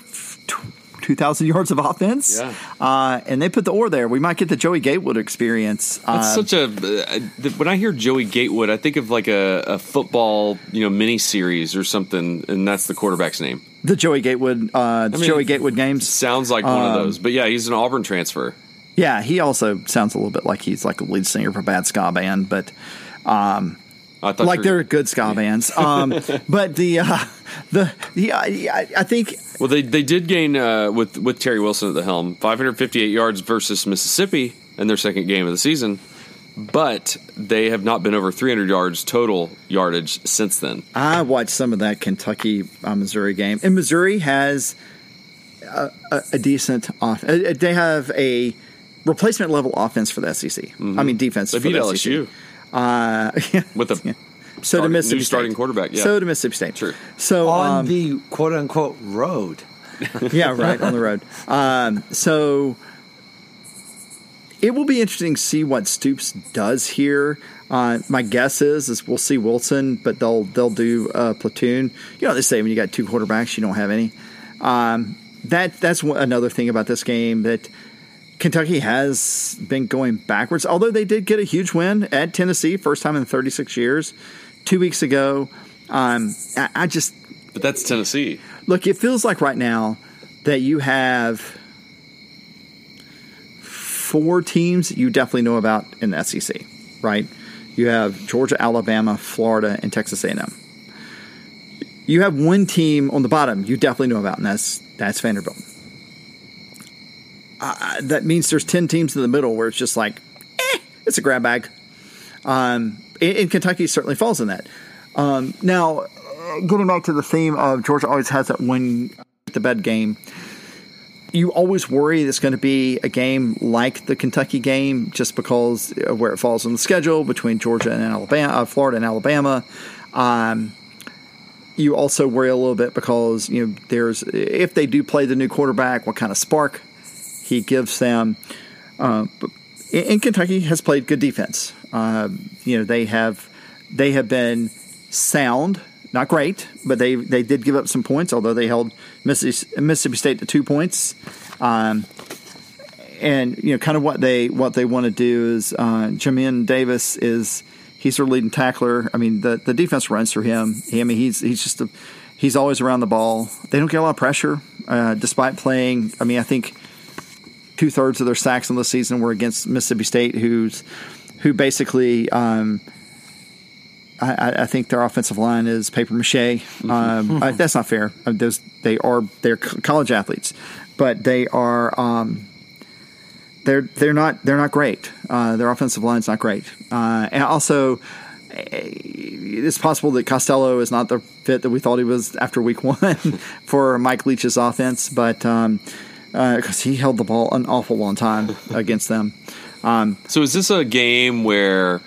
2,000 yards of offense. Yeah. Uh, and they put the or there. We might get the Joey Gatewood experience. That's Uh, such a. Uh, when I hear Joey Gatewood, I think of like a, a football, you know, mini series or something, and that's the quarterback's name. the Joey Gatewood, uh, the mean, Joey Gatewood games. Sounds like one of Um, those, but yeah, he's an Auburn transfer. Yeah, he also sounds a little bit like he's like a lead singer for a bad ska band, but I thought like they're good ska bands. Um, but the uh, the yeah, I, I think Well, they they did gain uh, with with Terry Wilson at the helm, 558 yards versus Mississippi in their second game of the season, but they have not been over 300 yards total yardage since then. I watched some of that Kentucky uh, Missouri game, and Missouri has a, a, a decent off. uh, They have a replacement level offense for the SEC. I mean defense. They for beat the LSU SEC. Uh, yeah. with a So Starting- to Mississippi new starting State. quarterback, yeah. So to Mississippi State. Sure. So on um, the quote unquote road. yeah, right on the road. Um, so it will be interesting to see what Stoops does here. Uh, my guess is is we'll see Wilson, but they'll they'll do a platoon. You know, they say when you got two quarterbacks, you don't have any. Um, that that's one, another thing about this game that Kentucky has been going backwards. Although they did get a huge win at Tennessee, first time in 36 years, two weeks ago. Um, I, I just but that's Tennessee. Look, it feels like right now that you have four teams you definitely know about in the SEC, right? You have Georgia, Alabama, Florida, and Texas A&M. You have one team on the bottom you definitely know about, and that's that's Vanderbilt. Uh, that means there's ten teams in the middle where it's just like, eh, it's a grab bag. Um, and, Kentucky certainly falls in that. Um, now, uh, getting back to the theme of Georgia always has that one the bed game. You always worry it's going to be a game like the Kentucky game, just because of where it falls on the schedule between Georgia and Alabama, uh, Florida and Alabama. Um, you also worry a little bit because you know there's if they do play the new quarterback, what kind of spark he gives them. Uh, but in Kentucky has played good defense. Uh, you know they have they have been sound, not great, but they they did give up some points. Although they held Mississippi, State to two points. Um, and you know, kind of what they what they want to do is uh, Jamin Davis is he's their leading tackler. I mean, the the defense runs through him. I mean, he's he's just a, he's always around the ball. They don't get a lot of pressure, uh, despite playing. I mean, I think two thirds of their sacks in the season were against Mississippi State, who's who basically. Um, I, I, think their offensive line is paper mache. Um, I, that's not fair. Uh, those they are they're college athletes, but they are um, they're they're not they're not great. Uh, their offensive line's not great, uh, and also it's possible that Costello is not the fit that we thought he was after week one for Mike Leach's offense, but because uh, he held the ball an awful long time against them. Um, so is this a game where?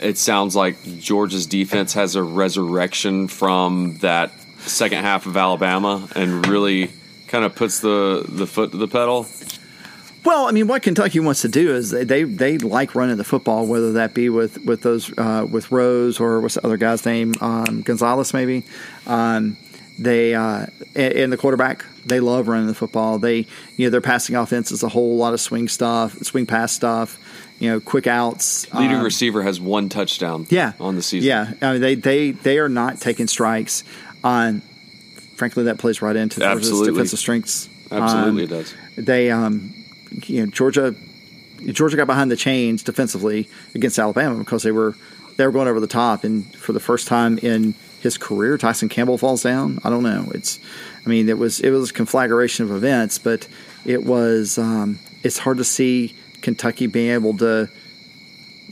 it sounds like Georgia's defense has a resurrection from that second half of Alabama and really kind of puts the, the foot to the pedal. Well, I mean, what Kentucky wants to do is they they, like running the football, whether that be with with those uh, with Rose or what's the other guy's name, um, Gonzalez maybe. Um, they uh, and the quarterback they love running the football. They you know their passing offense is a whole lot of swing stuff, swing pass stuff you know, quick outs. Leading um, receiver has one touchdown. Yeah, on the season. Yeah, I mean, they they they are not taking strikes. On frankly, that plays right into Absolutely. defensive strengths. Absolutely, um, it does. They, um, you know, Georgia, Georgia got behind the chains defensively against Alabama because they were they were going over the top, and for the first time in his career, Tyson Campbell falls down. I don't know. It's, I mean, it was it was a conflagration of events, but it was um, it's hard to see Kentucky being able to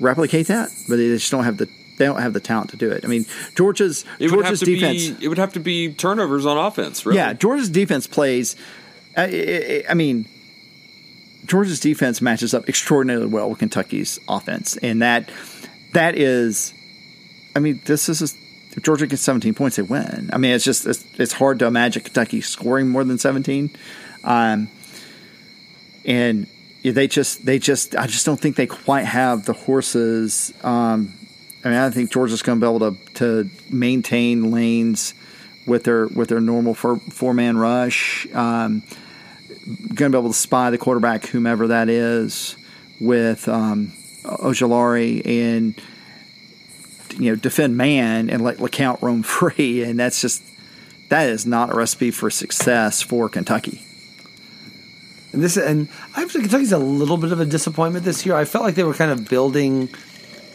replicate that, but they just don't have the they don't have the talent to do it. I mean, Georgia's it Georgia's defense. Be, it would have to be turnovers on offense. Really. Yeah, Georgia's defense plays. I, I mean, Georgia's defense matches up extraordinarily well with Kentucky's offense, and that that is. I mean, this is. If Georgia gets 17 points, they win. I mean, it's just it's, it's hard to imagine Kentucky scoring more than 17. Um, and they just they just I just don't think they quite have the horses. Um, I mean, I think Georgia's going to be able to to maintain lanes with their with their normal four, four man rush. Um, going to be able to spy the quarterback, whomever that is, with um, Ojulari and you know defend man and let LeCounte roam free, and that's just that is not a recipe for success for Kentucky. And this and I actually Kentucky's a little bit of a disappointment this year. I felt like they were kind of building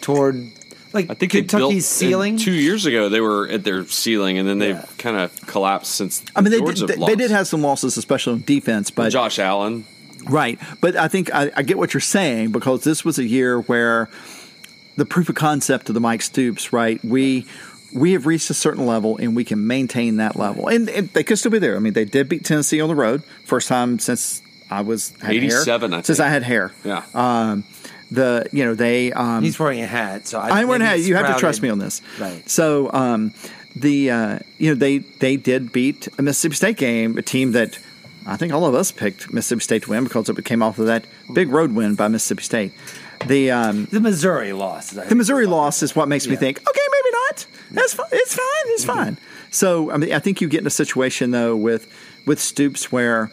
toward like I think Kentucky's ceiling. Two years ago, they were at their ceiling, and then they've yeah. kind of collapsed since. I mean, they did, they, they, did have some losses, especially on defense, but Josh Allen, right? But I think I, I, get what you're saying because this was a year where the proof of concept of the Mike Stoops, right? We we have reached a certain level and we can maintain that level, and, and they could still be there. I mean, they did beat Tennessee on the road, first time since I was eighty seven. Since I had hair. Yeah. Um, the you know they um, he's wearing a hat, so I, I'm wearing a hat. You have to trust me on this, right? So um, the uh, you know they they did beat a Mississippi State game, a team that I think all of us picked Mississippi State to win because it came off of that big road win by Mississippi State. The um, the Missouri loss. The Missouri loss is what makes yeah. me think, okay, maybe not. That's fine. It's fine. It's mm-hmm. fine. So I mean, I think you get in a situation though with with Stoops where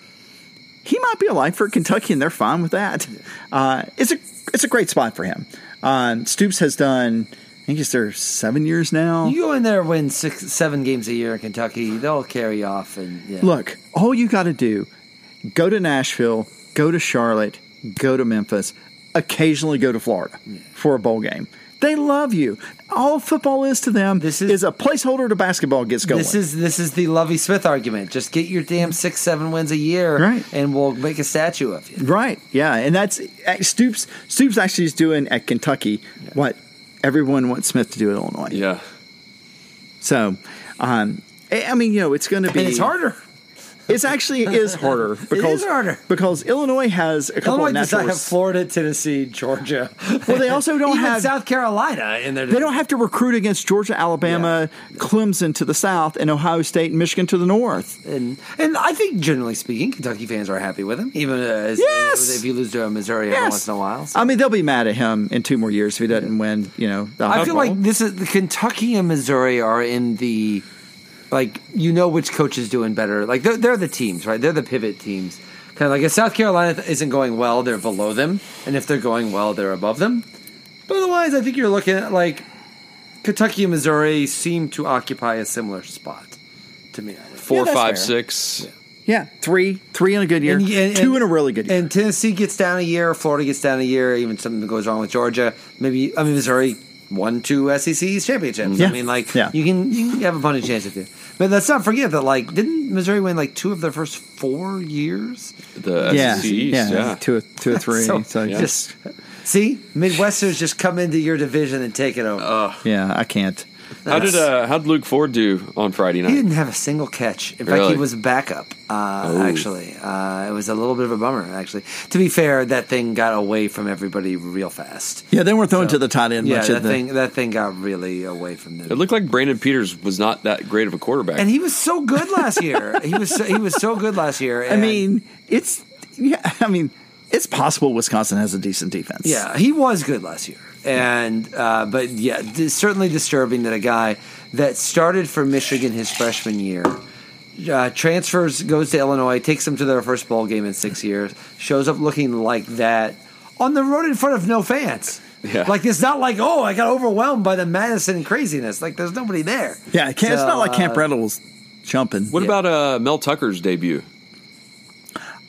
he might be a life for Kentucky, and they're fine with that. Uh, it's a it's a great spot for him. Uh, Stoops has done. I think he's there seven years now. You go in there, win six, seven games a year in Kentucky. They'll carry off. And yeah. look, all you got to do: go to Nashville, go to Charlotte, go to Memphis, occasionally go to Florida yeah. for a bowl game. They love you. All football is to them this is, is a placeholder to basketball gets going. This is this is the Lovie Smith argument. Just get your damn six, seven wins a year, right. and we'll make a statue of you. Right. Yeah, and that's uh, Stoops. Stoops actually is doing at Kentucky yeah. what everyone wants Smith to do at Illinois. Yeah. So, um, I I mean, you know, it's going to be. And it's harder. It's actually is harder because harder. because Illinois has a couple Illinois of does not have. Florida, Tennessee, Georgia. Well, they also don't have- South Carolina in their. They don't have to recruit against Georgia, Alabama, Clemson to the south, and Ohio State and Michigan to the north. And and I think generally speaking, Kentucky fans are happy with him, even uh, as, Yes! if you lose to uh, Missouri every Yes. once in a while. So. I mean, they'll be mad at him in two more years if he doesn't win. You know, I feel Bowl. like this is the Kentucky and Missouri are in the like you know which coach is doing better. Like they're, they're the teams, right? They're the pivot teams. Kind of like if South Carolina isn't going well, they're below them, and if they're going well, they're above them. But otherwise, I think you're looking at like Kentucky and Missouri seem to occupy a similar spot to me. Four, that's five, fair. six. yeah, three, three in a good year, And- and- two in a really good year. And Tennessee gets down a year, Florida gets down a year, even something goes wrong with Georgia. Maybe I mean Missouri won two SEC championships. Yeah. I mean, like Yeah. you can you have a punch chance if you. But let's not forget that like didn't Missouri win like two of their first four years? The yeah, SEC East, yeah. yeah, two, two or three. so, So, yeah. just See, Midwesterners just come into your division and take it over. yeah, I can't. How did uh, how did Luke Ford do on Friday night? he didn't have a single catch. In fact, Really? he was a backup. Uh, Oh. Actually, uh, it was a little bit of a bummer. Actually, to be fair, that thing got away from everybody real fast. Yeah, they weren't throwing to the tight end Yeah, much that of the. thing that thing got really away from them. It looked like Brandon Peters was not that great of a quarterback. and he was so good last year. he was so, he was so good last year. I and- mean, it's yeah. I mean, it's possible Wisconsin has a decent defense. yeah, he was good last year. And uh, but yeah, it's certainly disturbing that a guy that started for Michigan his freshman year. Uh, transfers, goes to Illinois, takes them to their first bowl game in six years, shows up looking like that on the road in front of no fans. Yeah. Like it's not like oh I got overwhelmed by the Madison craziness. Like there's nobody there. yeah. It can't, it's not like Camp uh, Randall was jumping. what yeah. about uh, Mel Tucker's debut?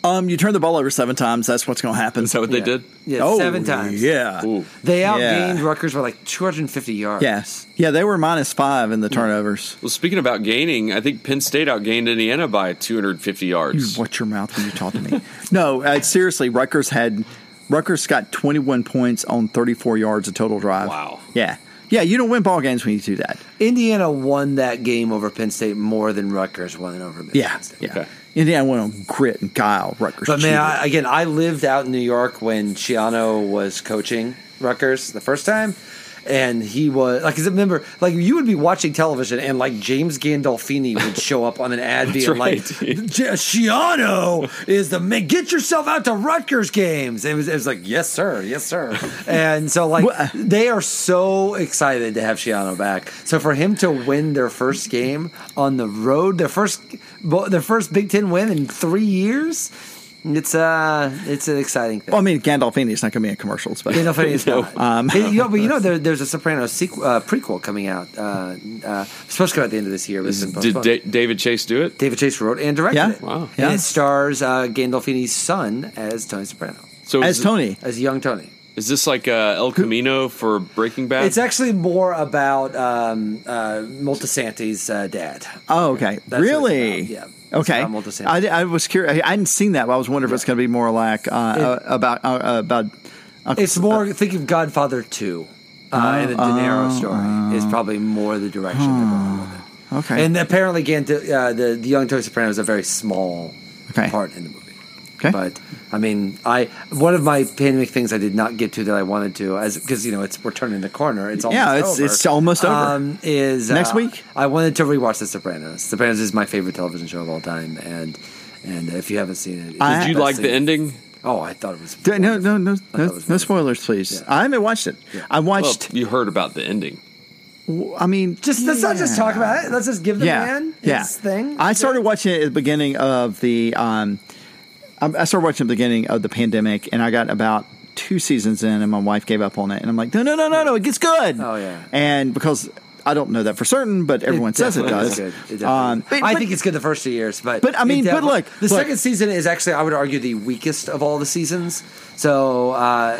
Um, you turn the ball over seven times. That's what's going to happen. Is that what they Yeah. did? Yeah, oh, seven times. Yeah. Ooh. They Yeah. outgained Rutgers by like 250 yards. Yes. Yeah, they were minus five in the turnovers. Well, speaking about gaining, I think Penn State outgained Indiana by 250 You yards. watch your mouth when you talk to me. no, uh, seriously, Rutgers had Rutgers got 21 points on 34 yards of total drive. Wow. Yeah. Yeah, you don't win ball games when you do that. Indiana won that game over Penn State more than Rutgers won it over Michigan Yeah. State. Yeah. Okay. Indiana went on grit and guile. Rutgers. But man. I, again, I lived out in New York when Schiano was coaching Rutgers the first time. And he was like, 'cause it remember, like you would be watching television, and like James Gandolfini would show up on an ad being right. like, "Schiano is the man. Get yourself out to Rutgers games." It was, it was like, "Yes, sir, yes, sir." And so, like, they are so excited to have Schiano back. So for him to win their first game on the road, their first, their first Big Ten win in three years, it's uh, it's an exciting thing. well, I mean, Gandolfini is not going to be in commercials, but Gandolfini is not. Um, Hey, you know, but you know, there, there's a Sopranos sequel, uh, prequel coming out. Uh, uh, supposed to come out at the end of this year. But it's Did postponed. da- David Chase do it? David Chase wrote and directed Yeah. it. Wow. Yeah. And it stars uh, Gandolfini's son as Tony Soprano, So as is, Tony. as young Tony. is this like uh, El Camino for Breaking Bad? It's actually more about um, uh, Moltisanti's uh, dad. Oh, okay. That's really? yeah. Okay. about Moltisanti. I, I was curious. I hadn't seen that. But I was wondering if it's going to be more like uh, uh, about uh, about. Uh, It's more. Think of Godfather Two, uh, and the De Niro story is probably more the direction they're going with it. okay. And apparently, again, the, uh, the the young Tony Soprano is a very small Okay. part in the movie. Okay. But I mean, I one of my pandemic things I did not get to that I wanted to, as because you know it's we're turning the corner. It's almost Yeah, it's- over. it's almost over. Um, is Next uh, week? I wanted to rewatch The Sopranos. Sopranos is my favorite television show of all time, and and if you haven't seen it, I- Did you best like the ending? Oh, I thought it was D- no, no, no, no, no spoilers, please. Yeah. I haven't watched it. Yeah. I Well, watched. you heard about the ending. I mean, Just let's not just talk about it. Let's just give the yeah, man his yeah. thing. I started watching it at the beginning of the. Um, I I started watching at the beginning of the pandemic, and I got about two seasons in, and my wife gave up on it, and I'm like, no, no, no, no, no, it gets good. Oh, yeah. and because I don't know that for certain, but everyone says it does. good. It definitely Um, is. but- I but- think it's good the first two years, but But, I mean, it but definitely- look, the look. second season is actually I would argue the weakest of all the seasons. So uh,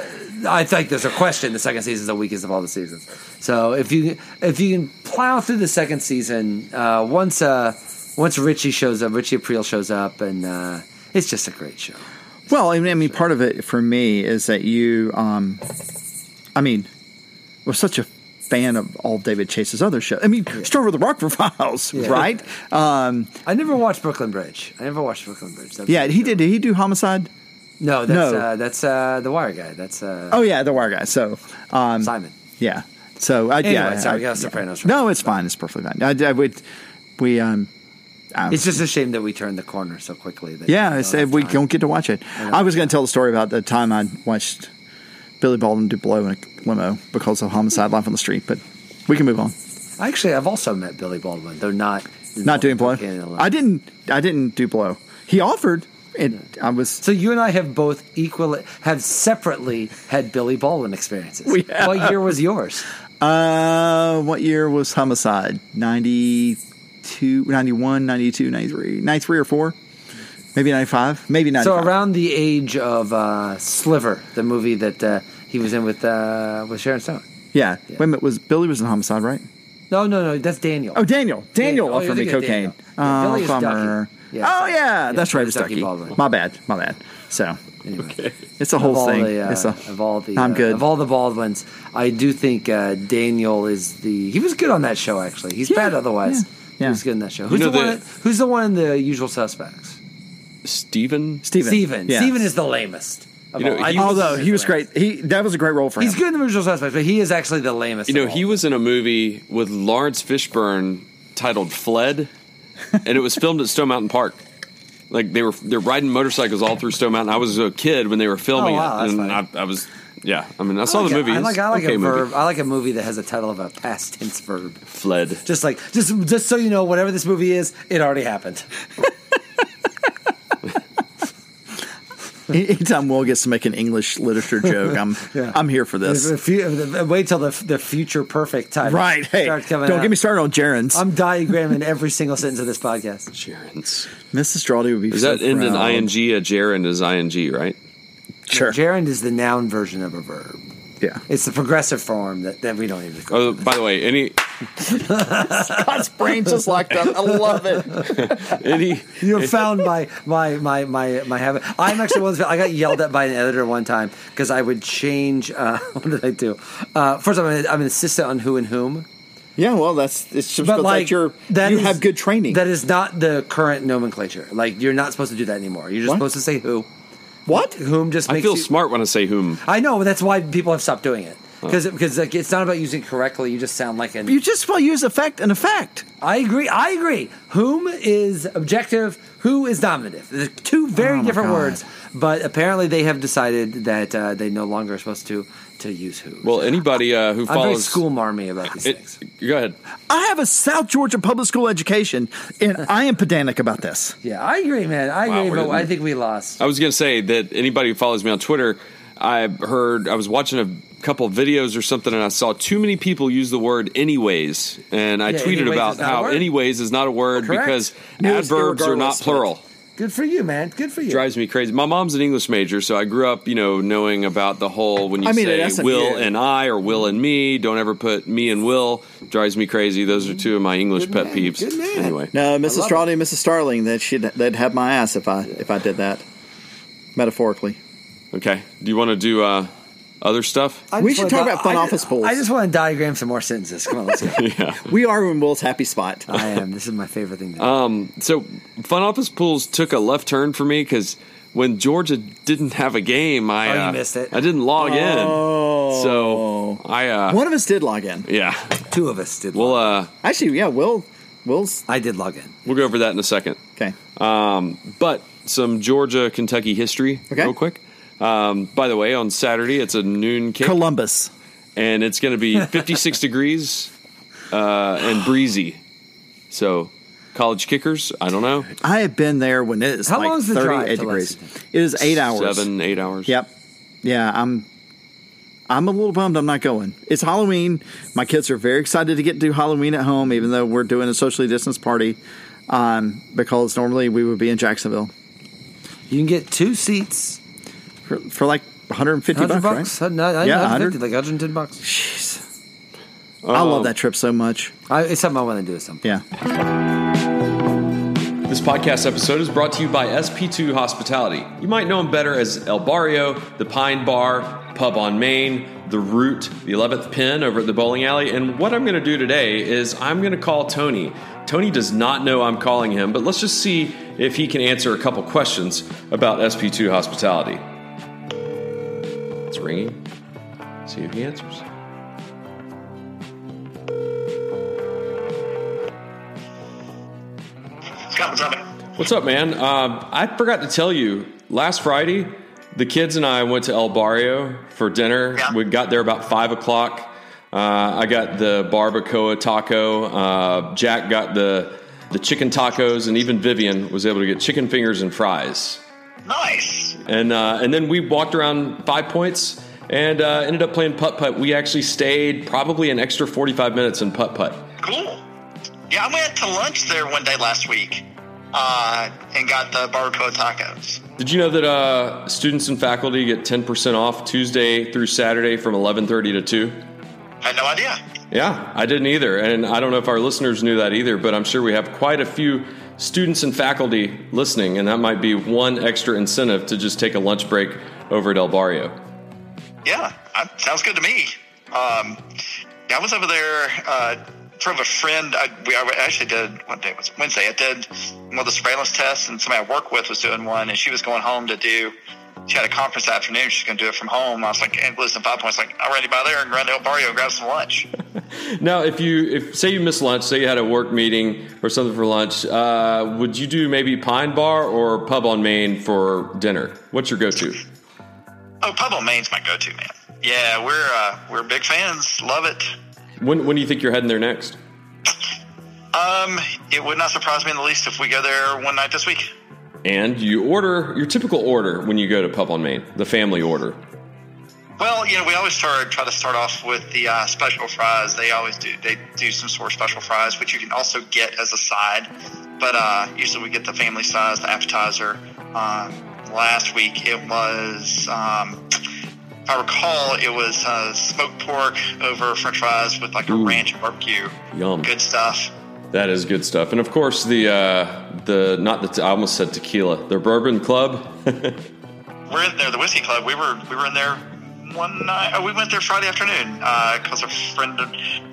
I think there's a question. The second season is the weakest of all the seasons. So if you if you can plow through the second season, uh, once uh, once Richie shows up, Richie Aprile shows up, and uh, it's just a great show. Well, I mean, I mean, part of it for me is that you, um, I mean, was such a fan of all David Chase's other shows. I mean, start with the Rockford Files, Yeah. right? Um, I never watched Brooklyn Bridge. I never watched Brooklyn Bridge. That's yeah, he did. Did he do Homicide? No, that's No. Uh, that's uh, the Wire guy. That's uh, Oh yeah, the Wire guy. So um, Simon. yeah. So uh, Anyway, yeah, sorry, I- we got Sopranos. No, it's fine. It's perfectly fine. I, I would. We um. I- It's just a shame that we turned the corner so quickly. Yeah, we don't we time. don't get to watch it. I was going to tell the story about the time I watched Billy Baldwin do blow in a limo because of homicide life on the street, but we can move on. Actually, I've also met Billy Baldwin, though not Not doing blow. cocaine in a limo. I didn't. I didn't do blow. He offered. And I was. So you and I have both equally have separately had Billy Baldwin experiences. What year was yours? Uh, what year was homicide? 92, 91, 92, 93, 93 or four? Maybe 95? Maybe 95. So around the age of uh, Sliver, the movie that uh, he was in with uh, with Sharon Stone. Yeah. Wait a minute. Was Billy was in homicide, right? No, no, no, that's Daniel. Oh, Daniel. Daniel Daniel. Oh, offered you're me cocaine. Daniel. Yeah, Oh, bummer. Yeah, oh, yeah. yeah, That's right. it's It's Ducky Ducky. Baldwin. My bad. My bad. So Anyway. it's a whole all thing. the, uh, it's a, of all the I'm uh, good. of all the Baldwins, I do think uh, Daniel is the he was good on that show. Actually, he's Yeah, bad otherwise. yeah, yeah. He was good in that show. Who's know the one? that- Who's the one in the Usual Suspects? Steven? Steven. Steven. Yeah. Steven is the lamest. Of You know, all. I he- think Although he was great. He That was a great role for him. He's good in the Usual Suspects, but he is actually the lamest. You know, of all. he was in a movie with Laurence Fishburne titled Fled, and it was filmed at Stone Mountain Park. Like they were they're riding motorcycles all through Stone Mountain. I was a kid when they were filming Oh, wow, it, that's and I. I was yeah. I mean, I I saw like the movie. I like I like okay a movie. verb. I like a movie that has a title of a past tense verb. Fled. Just like just just so you know, whatever this movie is, it already happened. Anytime Will gets to make an English literature joke, I'm Yeah. I'm here for this. If you- wait till the the future perfect time. Right. Hey, starts don't out. get me started on Gerunds. I'm diagramming every single sentence of this podcast. Gerunds. Mrs. Strawdy would be Does so that end in ing? A gerund is ing, right? Sure. Gerund is the noun version of a verb. yeah. It's the progressive form that, that we don't even. Oh, by the way, any God's brain just locked up. I love it. any You found my my my my my habit. I'm actually one of those. I got yelled at by an editor one time because I would change. Uh, what did I do? Uh, first, I'm an, I'm an assistant on Who and Whom. Yeah, well, that's it's just But because like that's your that you is- have good training. That is not the current nomenclature. Like you're not supposed to do that anymore. You're just What? supposed to say who. What? Whom just I makes feel you, smart when I say whom. I know, but that's why people have stopped doing it. Because because like, it's not about using it correctly. You just sound like an. You just well use effect and effect. I agree. I agree. Whom is objective? Who is nominative? They're two very Oh my different God. words. But apparently, they have decided that uh, they no longer are supposed to to use who. Well, anybody uh, who I'm very follows school marmy about these It, things. go ahead. I have a South Georgia public school education, and I am pedantic about this. Yeah, I agree, man. I Wow, agree, but I think we lost. I was going to say that anybody who follows me on Twitter, I heard I was watching a couple of videos or something, and I saw too many people use the word "anyways," and I Yeah, tweeted about is not a how "anyways" is not a word Correct. because No, adverbs are not plural. Good for you, man. Good for you. Drives me crazy. My mom's an English major, so I grew up, you know, knowing about the whole when you I mean, say at SMU. "will" and "I" or "will" and "me." Don't ever put "me" and "will." Drives me crazy. Those are two of my English Good pet man. peeves. Good man. Anyway, No, Mrs. love Strawdy and Mrs. Starling, that should they'd have my ass if I if I did that. Metaphorically. okay. Do you want to do uh, other stuff? I We should talk di- about fun I office just- pools. I just want to diagram some more sentences. Come on, let's go. yeah. We are in Will's happy spot. I am. This is my favorite thing to do. Um, so Fun Office Pools took a left turn for me because when Georgia didn't have a game, I Oh, you uh, missed it. I didn't log Oh. in, so I uh, One of us did log in. yeah. Two of us did. We'll log uh, Actually, yeah, Will Will's. I did log in. we'll go over that in a second. okay. Um, But some Georgia Kentucky history, Okay. real quick. Um, by the way, on Saturday it's a noon kick, Columbus. and it's going to be 56 degrees uh, and breezy. So, college kickers, I don't know, I have been there when it is How like long's the drive 38 degrees. It is eight hours. seven, eight hours. Yep. Yeah, I'm. I'm a little bummed I'm not going. It's Halloween. My kids are very excited to get to do Halloween at home, even though we're doing a socially distanced party. Um, because normally we would be in Jacksonville You can get two seats. For, for like 150 100 bucks, bucks. right? No, Yeah, 150, 100. like 110 bucks. Jeez. I love Um, that trip so much. I, it's something I want to do at some point. Yeah. This podcast episode is brought to you by SP2 Hospitality. You might know them better as El Barrio, the Pine Bar, Pub on Main, the Root, the 11th Pin over at the bowling alley. And what I'm going to do today is I'm going to call Tony. Tony does not know I'm calling him, but let's just see if he can answer a couple questions about SP2 Hospitality. Ringing. See if he answers. Scott, what's up? What's up, man? Um, I forgot to tell you, last Friday, the kids and I went to El Barrio for dinner. Yeah. We got there about 5 o'clock. Uh, I got the barbacoa taco. Uh, Jack got the, the chicken tacos, and even Vivian was able to get chicken fingers and fries. Nice. And, uh, and then we walked around Five Points and uh, ended up playing putt putt. We actually stayed probably an extra 45 minutes in putt putt. Cool. Yeah, I went to lunch there one day last week uh, and got the barbacoa tacos. Did you know that uh, students and faculty get 10% off Tuesday through Saturday from 11:30 to 2? I had no idea. Yeah, I didn't either. And I don't know if our listeners knew that either, but I'm sure we have quite a few students and faculty listening, and that might be one extra incentive to just take a lunch break over at El Barrio. Yeah, I, sounds good to me. Um, I was over there. Uh, drove a friend. I, we I actually did. What day was it? Wednesday? I did one of the surveillance tests, and somebody I work with was doing one, and she was going home to do. She had a conference that afternoon. She's going to do it from home. I was like, and listen, five points. Like, I'm ready by there and run to El Barrio and grab some lunch. Now, if you if say you missed lunch, say you had a work meeting or something for lunch, uh, would you do maybe Pine Bar or Pub on Main for dinner? What's your go-to? Oh, Pub on Main's my go-to man. Yeah, we're uh, we're big fans. Love it. When when do you think you're heading there next? Um, it would not surprise me in the least if we go there one night this week. And you order your typical order when you go to Pub on Main, the family order. Well, you know, we always start try to start off with the uh, special fries. They always do. They do some sort of special fries, which you can also get as a side. But uh, usually we get the family size, the appetizer. Um, last week it was, um, if I recall, it was uh, smoked pork over French fries with like a ranch barbecue. Yum. Good stuff. That is good stuff. And of course, the uh, the not the I almost said tequila, the Bourbon Club. We're in there, the whiskey club. We were we were in there one night. Oh, we went there Friday afternoon because a friend,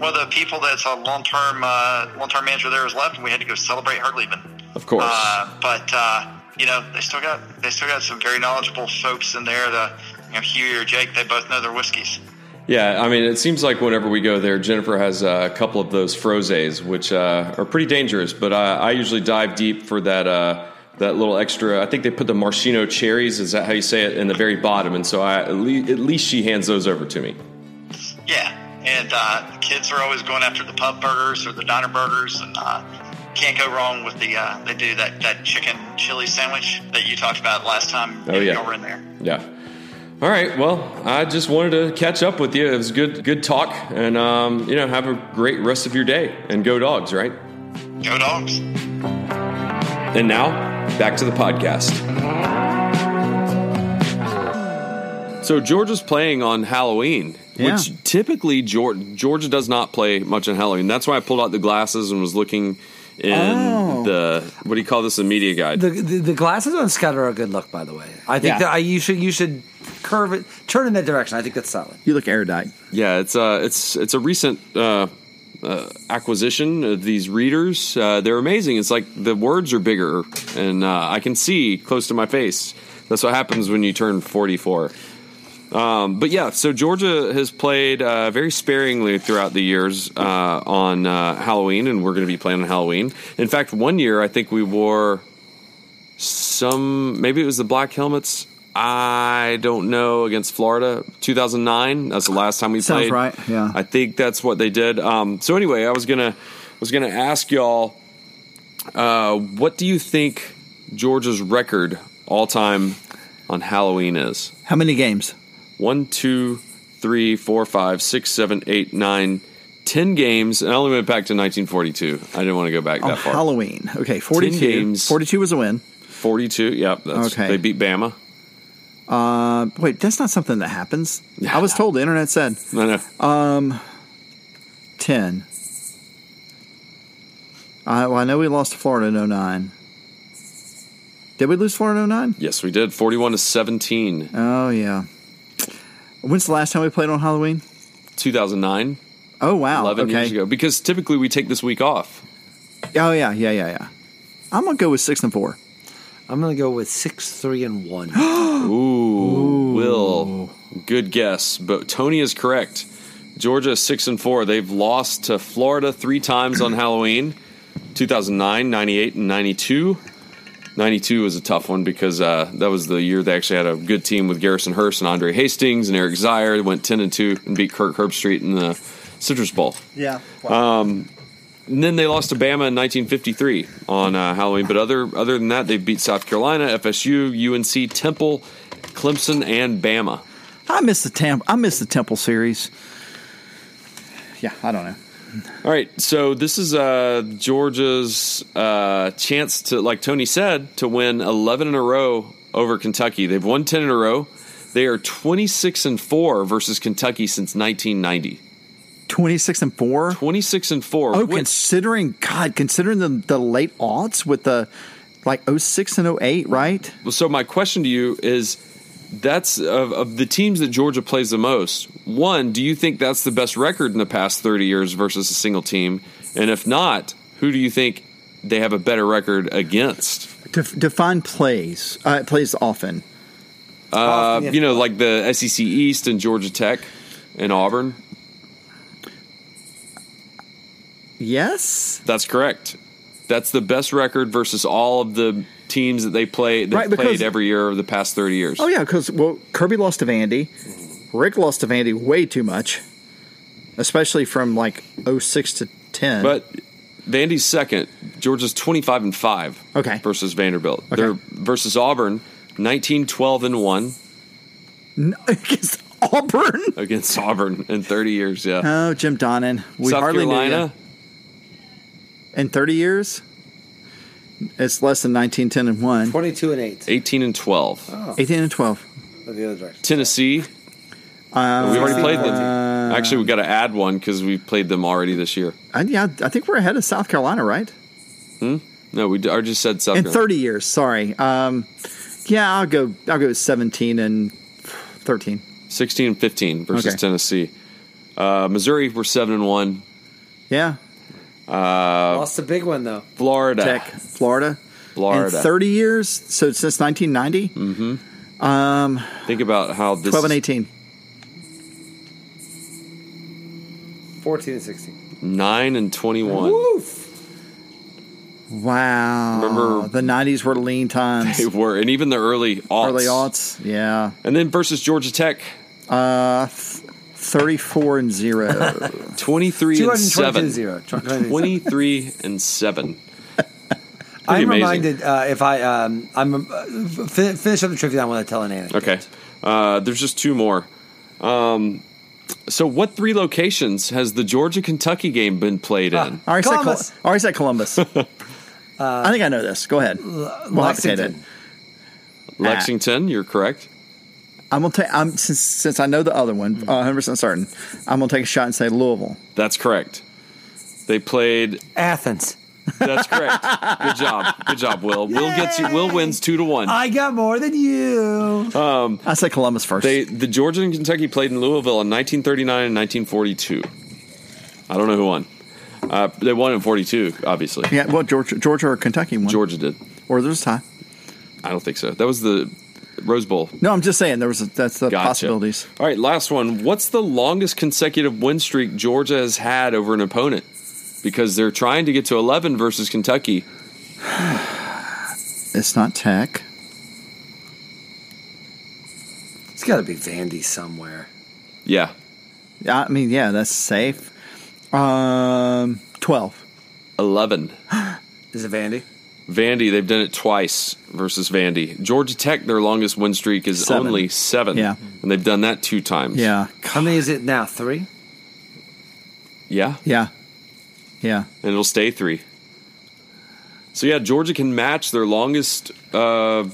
one of the people that's a long term uh, long term manager there has left, and we had to go celebrate her leaving. of course. Uh, but uh, you know, they still got they still got some very knowledgeable folks in there. The you know, Hugh or Jake, they both know their whiskeys. Yeah, I mean, it seems like whenever we go there, Jennifer has a couple of those frozes, which uh, are pretty dangerous. But I, I usually dive deep for that. Uh, that little extra, I think they put the maraschino cherries. Is that how you say it? In the very bottom, and so I at least, at least she hands those over to me. Yeah, and uh, the kids are always going after the pub burgers or the diner burgers, and uh, can't go wrong with the. Uh, they do that that chicken chili sandwich that you talked about last time. Oh, yeah. y'all in there. Yeah. All right. Well, I just wanted to catch up with you. It was good, good talk, and um, you know, have a great rest of your day. And go dogs, right? Go dogs. And now, back to the podcast. So Georgia's playing on Halloween, Yeah. which typically Georgia, Georgia does not play much on Halloween. That's why I pulled out the glasses and was looking in Oh. the what do you call this? The media guide. The, the the glasses on Scott are a good look, by the way. I think Yeah. that I, you should you should curve it, turn in that direction. I think that's solid. You look erudite. Yeah, it's uh, it's it's a recent uh, uh, acquisition of these readers. Uh, they're amazing. It's like the words are bigger, and uh, I can see close to my face. That's what happens when you turn forty four. Um, but yeah, so Georgia has played uh, very sparingly throughout the years uh, on uh, Halloween, and we're going to be playing on Halloween. In fact, one year I think we wore some, maybe it was the black helmets. I don't know against Florida, 2009. That's the last time we Sounds played. right, yeah. I think that's what they did. Um, so anyway, I was gonna was gonna ask y'all, uh, what do you think Georgia's record all time on Halloween is? How many games? One, two, three, four, five, six, seven, eight, nine, ten games. And I only went back to 1942. I didn't want to go back On that far. Halloween. Okay, 42. games. 42 was a win. 42. Yep. That's, Okay. They beat Bama. Uh, wait, that's not something that happens. I was told the internet said I know. 10. Uh, well, I know we lost to Florida in 09. Did we lose Florida in 09? Yes, we did. 41 to 17. Oh, yeah. When's the last time we played on Halloween? 2009, Oh, wow. 11 okay. years ago. Because typically we take this week off. Oh, yeah, yeah, yeah, yeah. I'm going to go with 6 and 4. I'm going to go with six, three, and one. Ooh, Will. Good guess. But Tony is correct. Georgia is 6 and 4. They've lost to Florida three times on Halloween 2009, 98, and 92. 92 was a tough one because uh, that was the year they actually had a good team with Garrison Hearst and Andre Hastings and Eric Zeier. They went 10 and 2 and beat Kirk Herbstreit in the Citrus Bowl. Yeah. And then they lost to Bama in 1953 on uh, Halloween. But other other than that, they beat South Carolina, FSU, UNC, Temple, Clemson, and Bama. I miss the Temp. I miss the Temple series. Yeah, I don't know. All right, so this is uh, Georgia's uh, chance to, like Tony said, to win 11 in a row over Kentucky. They've won 10 in a row. They are 26 and four versus Kentucky since 1990. Twenty six and four. 26 and four. Oh, Win- considering God, considering the the late odds with the like 06 and 08, right? So my question to you is that's of, of the teams that Georgia plays the most. One, do you think that's the best record in the past 30 years versus a single team? And if not, who do you think they have a better record against? Def- define plays. Uh, plays often. Uh, you know, like the SEC East and Georgia Tech and Auburn. Yes. That's correct. That's the best record versus all of the teams that they play that Right, because- played every year over the past 30 years. Oh yeah, because well, Kirby lost to Vandy. Rick lost to Vandy way too much, especially from like 06 to 10. But Vandy's second. Georgia's 25 and 5 Okay. versus Vanderbilt. Okay. They're versus Auburn 19 12 and 1 against Auburn. against Auburn in 30 years, yeah. Oh, Jim Donnan. We South hardly knew Carolina you. In 30 years, it's less than 19, 10, and 1. 22 and 8. 18 and 12. 18 and 12. Go the other direction. Tennessee, Uh, we've already played them. Actually, we got to add one cuz we played them already this year. I, yeah, I think we're ahead of South Carolina, right? No, we d- I just said South In Carolina. 30 years, sorry. Um, yeah, I'll go. I'll go 17 and 13. 16 and 15 versus Okay. Tennessee. Uh, Missouri were 7 and 1. Yeah, Lost a big one, though. Florida. Tech, Florida. Florida. In 30 years, so since 1990, Hmm. Think about how this 12 and 18. 14 and 16. 9 and 21. Woof. Wow. Remember- the 90s were lean times. They were, and even the early aughts. Early aughts. Yeah. And then versus Georgia Tech, Uh, th- 34 and 0. 23 and 222 7. 0. 23 23 and 7. I'm amazing. reminded uh, if I um, I'm uh, fin- finish up the trivia. I want to tell an anecdote. Okay. Uh, there's just two more. Um, so, what three locations has the Georgia Kentucky game been played in? I already said, Col- Columbus. I already said Columbus. I think I know this. Go ahead. We'll have to take it. Lexington. Lexington, you're correct. I'm gonna take. I'm since since I know the other one, uh, 100 percent certain. I'm gonna take a shot and say Louisville. That's correct. They played. Athens. That's correct. Good job. Good job, Will. Will gets you. Will wins two to one. I got more than you. I say Columbus first. They the Georgia and Kentucky played in Louisville in 1939 and 1942. I don't know who won. Uh, they won in 42, obviously. yeah, well, Georgia, Georgia or Kentucky won, Georgia did. or there's a tie. I don't think so. That was the Rose Bowl. No, I'm just saying there was a, that's the Gotcha. possibilities. All right, last one. What's the longest consecutive win streak Georgia has had over an opponent? Because they're trying to get to 11 versus Kentucky. It's not Tech. It's got to be Vandy somewhere. Yeah, Yeah, I mean, yeah, that's safe. Um, twelve. 11. Is it Vandy? Vandy, they've done it twice versus Vandy. Georgia Tech, their longest win streak is Seven. only seven. Yeah. And they've done that two times. Yeah, How many is it now? Three? Yeah. yeah, yeah. and it'll stay three. So yeah, Georgia can match their longest uh,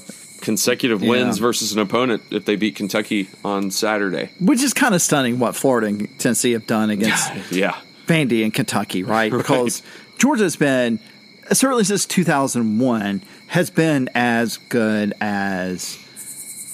consecutive wins Yeah. versus an opponent if they beat Kentucky on Saturday. Which is kind of stunning what Florida and Tennessee have done against Yeah, Vandy and Kentucky, right? Right. Because Georgia's been certainly since 2001, has been as good as,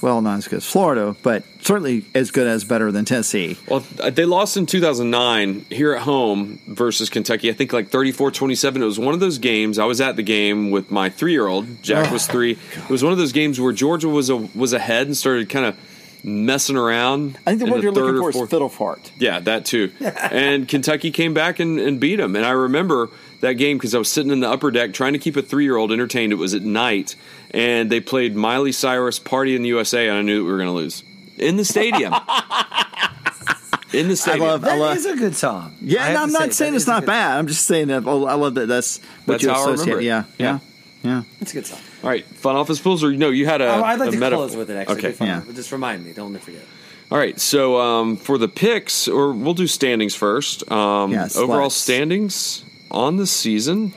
well, not as good as Florida, but certainly as good as better than Tennessee. Well, uh, they lost in 2009 here at home versus Kentucky. I think like 34 27. It was one of those games. I was at the game with my three year old. Jack was three. It was one of those games where Georgia was a, was ahead and started kind of messing around. I think the word you're looking or for is fiddle fart. Yeah, that too. and Kentucky came back and, and beat them. And I remember that game because I was sitting in the upper deck trying to keep a three year old entertained. It was at night, and they played Miley Cyrus "Party in the USA," and I knew that we were going to lose in the stadium. in the stadium. love- That is love- a good song. Yeah, I and have I'm to not say, saying it's not good bad. I'm just saying that oh, I love that. That's what That's you associate. remember it. Yeah, yeah, yeah. It's a good song. All right, fun office pools, or no? You had a. Oh, I'd like a to metaphor. close with it. Actually, Okay. It'd fun. Yeah. Just remind me. Don't forget. All right. So um, for the picks, or we'll do standings first. Um, Yes, overall let's. standings on the season.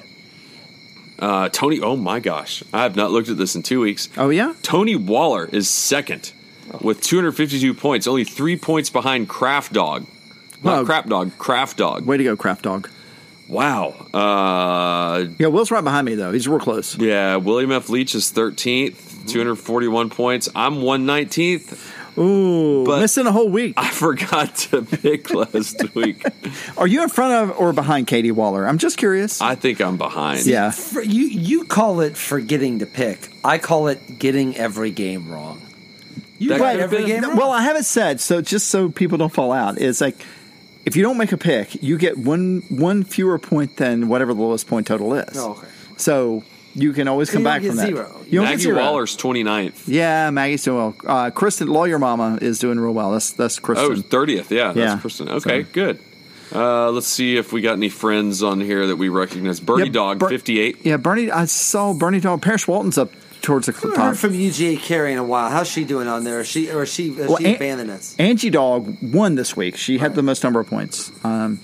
Uh, Tony, oh my gosh, I have not looked at this in two weeks. Oh yeah. Tony Waller is second with 252 points, only three points behind Craft Dog. Not Well- Crap Dog, Kraft Dog. Way to go, Craft Dog. Wow. Uh, Yeah, Will's right behind me though. He's real close. yeah, William F. Leitch is 13th, 241 points. I'm 119th. Ooh, But- missing a whole week. I forgot to pick last week. Are you in front of or behind Katie Waller? I'm just curious. I think I'm behind. yeah. For, you you call it forgetting to pick. I call it getting every game wrong. You That got every been- game wrong. Well, I haven't said so. Just so people don't fall out, it's like if you don't make a pick, you get one one fewer point than whatever the lowest point total is. Oh, okay. So you can always come back get from that. zero. You Maggie zero. Waller's 29th. Yeah, Maggie's doing well. Uh, Kristen, lawyer mama, is doing real well. That's that's Kristen. Oh, 30th. Yeah, that's Yeah. Kristen. Okay, So- good. Uh, let's see if we got any friends on here that we recognize. Bernie Yeah, Dog, Ber- 58. yeah, Bernie. I saw Bernie Dog. Parrish Walton's up towards the I top. heard from UGA Carey in a while. How's she doing on there? Is she or is she is Well, she An- abandoning us? Angie Dog won this week. She had the most number of points. Um,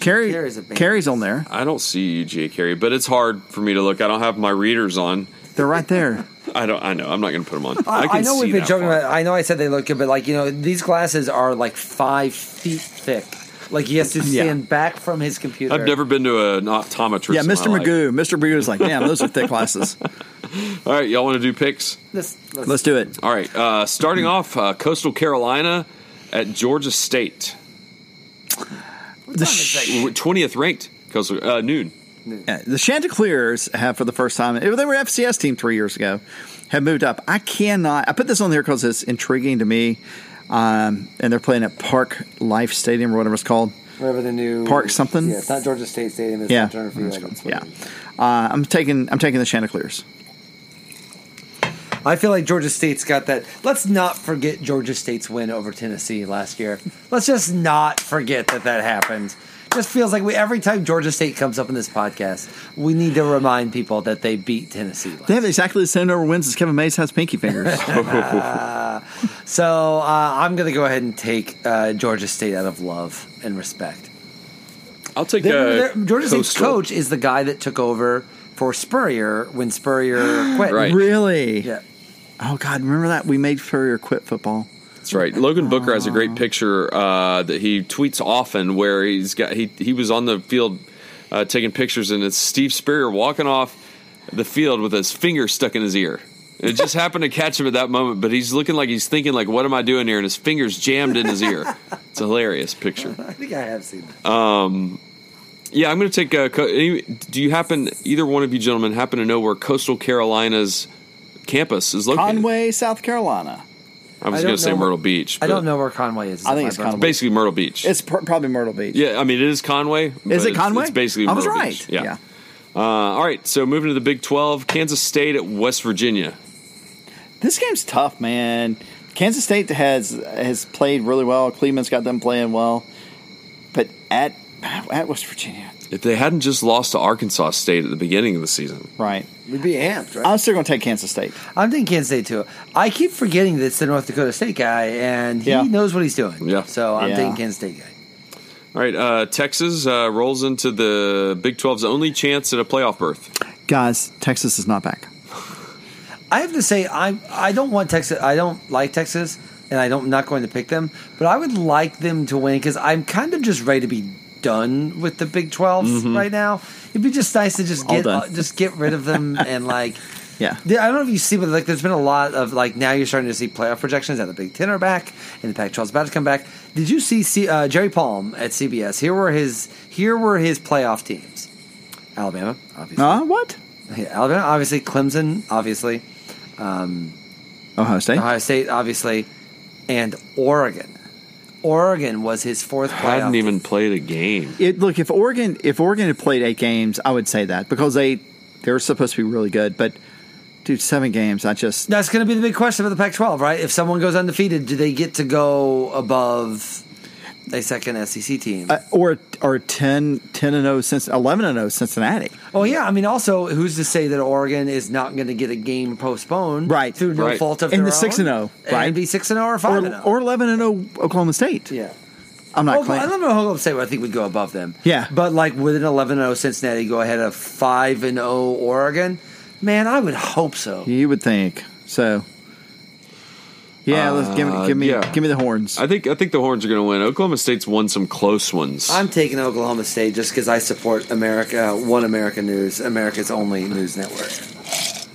Carrie, Carrie's a. Carrie's on there. I don't see UGA Carey, but it's hard for me to look. I don't have my readers on. They're right there. I don't. I know. I'm not going to put them on. I, can I know see we've been joking far. about. I know I said they look good, but like you know, these glasses are like five feet thick. Like he has to Yeah. stand back from his computer. I've never been to an optometrist. Yeah, in my Mr. life. Magoo. Mr. Magoo's like, damn, those are thick glasses. All right, y'all want to do picks? Let's, let's, Let's do it. All right. Uh, starting off, uh, Coastal Carolina at Georgia State, The, sh- twentieth ranked. because uh, noon. yeah, the Chanticleers have, for the first time, they were FCS team three years ago, have moved up. I cannot, I put this on here because it's intriguing to me. Um, and they're playing at Park Life Stadium or whatever it's called. whatever the new Park something? Yeah, it's not Georgia State Stadium. It's Yeah. Turner Field. Yeah. Uh, I'm taking I'm taking the Chanticleers. I feel like Georgia State's got that. Let's not forget Georgia State's win over Tennessee last year. Let's just not forget that that happened. Just feels like we every time Georgia State comes up in this podcast, we need to remind people that they beat Tennessee. Last They have exactly the same number of wins as Kevin Mays has pinky fingers. So uh, I'm going to go ahead and take uh, Georgia State out of love and respect. I'll take They're- uh, they're- Georgia State's coach is the guy that took over for Spurrier when Spurrier quit. Right. really? Yeah. Oh God, remember that we made Spurrier quit football. That's right. Logan Booker has a great picture uh, that he tweets often, where he's got he he was on the field uh, taking pictures, and it's Steve Spurrier walking off the field with his finger stuck in his ear. It just happened to catch him at that moment, but he's looking like he's thinking like, "What am I doing here?" And his fingers jammed in his ear. It's a hilarious picture. I think I have seen that. Yeah, I'm going to take. Uh, any, do you happen either one of you gentlemen happen to know where Coastal Carolina's campus is located? Conway, South Carolina. I was I going don't to say know where- Myrtle Beach. I don't know where Conway is. I think it's brother- Conway. Basically, Myrtle Beach. It's pr- probably Myrtle Beach. Yeah, I mean it is Conway. but Is it it's- Conway? It's, basically I was Myrtle right. Beach. Yeah. Uh, all right. So moving to the Big Twelve, Kansas State at West Virginia. This game's tough, man. Kansas State has has played really well. Cleveland's got them playing well, but at at West Virginia, If they hadn't just lost to Arkansas State at the beginning of the season, right? We'd be amped, right? I'm still going to take Kansas State. I'm taking Kansas State too. I keep forgetting that it's the North Dakota State guy, and he Yeah. knows what he's doing. Yeah. So I'm Yeah. thinking Kansas State guy. all right. Uh, Texas uh, rolls into the Big 12's only chance at a playoff berth. Guys, Texas is not back. I have to say, I I don't want Texas. I don't like Texas, and I don't I'm not going to pick them. But I would like them to win because I'm kind of just ready to be done with the Big 12s right now. It'd be just nice to just Mm-hmm. All get uh, just get rid of them and like. Yeah. I don't know if you see, but like, there's been a lot of like now you're starting to see playoff projections that the Big Ten are back and the Pac-12 is about to come back. Did you see C- uh, Jerry Palm at CBS? Here were his here were his playoff teams: Alabama, obviously. Uh, what? Yeah, Alabama, obviously. Clemson, obviously. Ohio State. Ohio State, obviously, and Oregon. Oregon was his fourth playoff. Hadn't even played a game. It, look, if Oregon if Oregon had played eight games, I would say that because they they're supposed to be really good. But dude, seven games, I just That's going to be the big question for the Pac-12, right? If someone goes undefeated, do they get to go above a second SEC team? uh, or or 10, 10 and zero since eleven and zero Cincinnati. oh yeah, I mean, also, who's to say that Oregon is not going to get a game postponed, Right. through no Right. fault of And their the 6 and own? 0, right? And be six and zero or five Or, and zero, or eleven and zero Oklahoma State. yeah. I'm not Oh, I claiming. don't know Oklahoma State. I think we'd go above them. Yeah. but like with an 11-0 Cincinnati, go ahead of five and zero Oregon. Man, I would hope so. You would think so. Yeah, let's give me give me yeah. give me the horns. I think I think the Horns are going to win. Oklahoma State's won some close ones. I'm taking Oklahoma State just because I support America, One America News, America's only news network.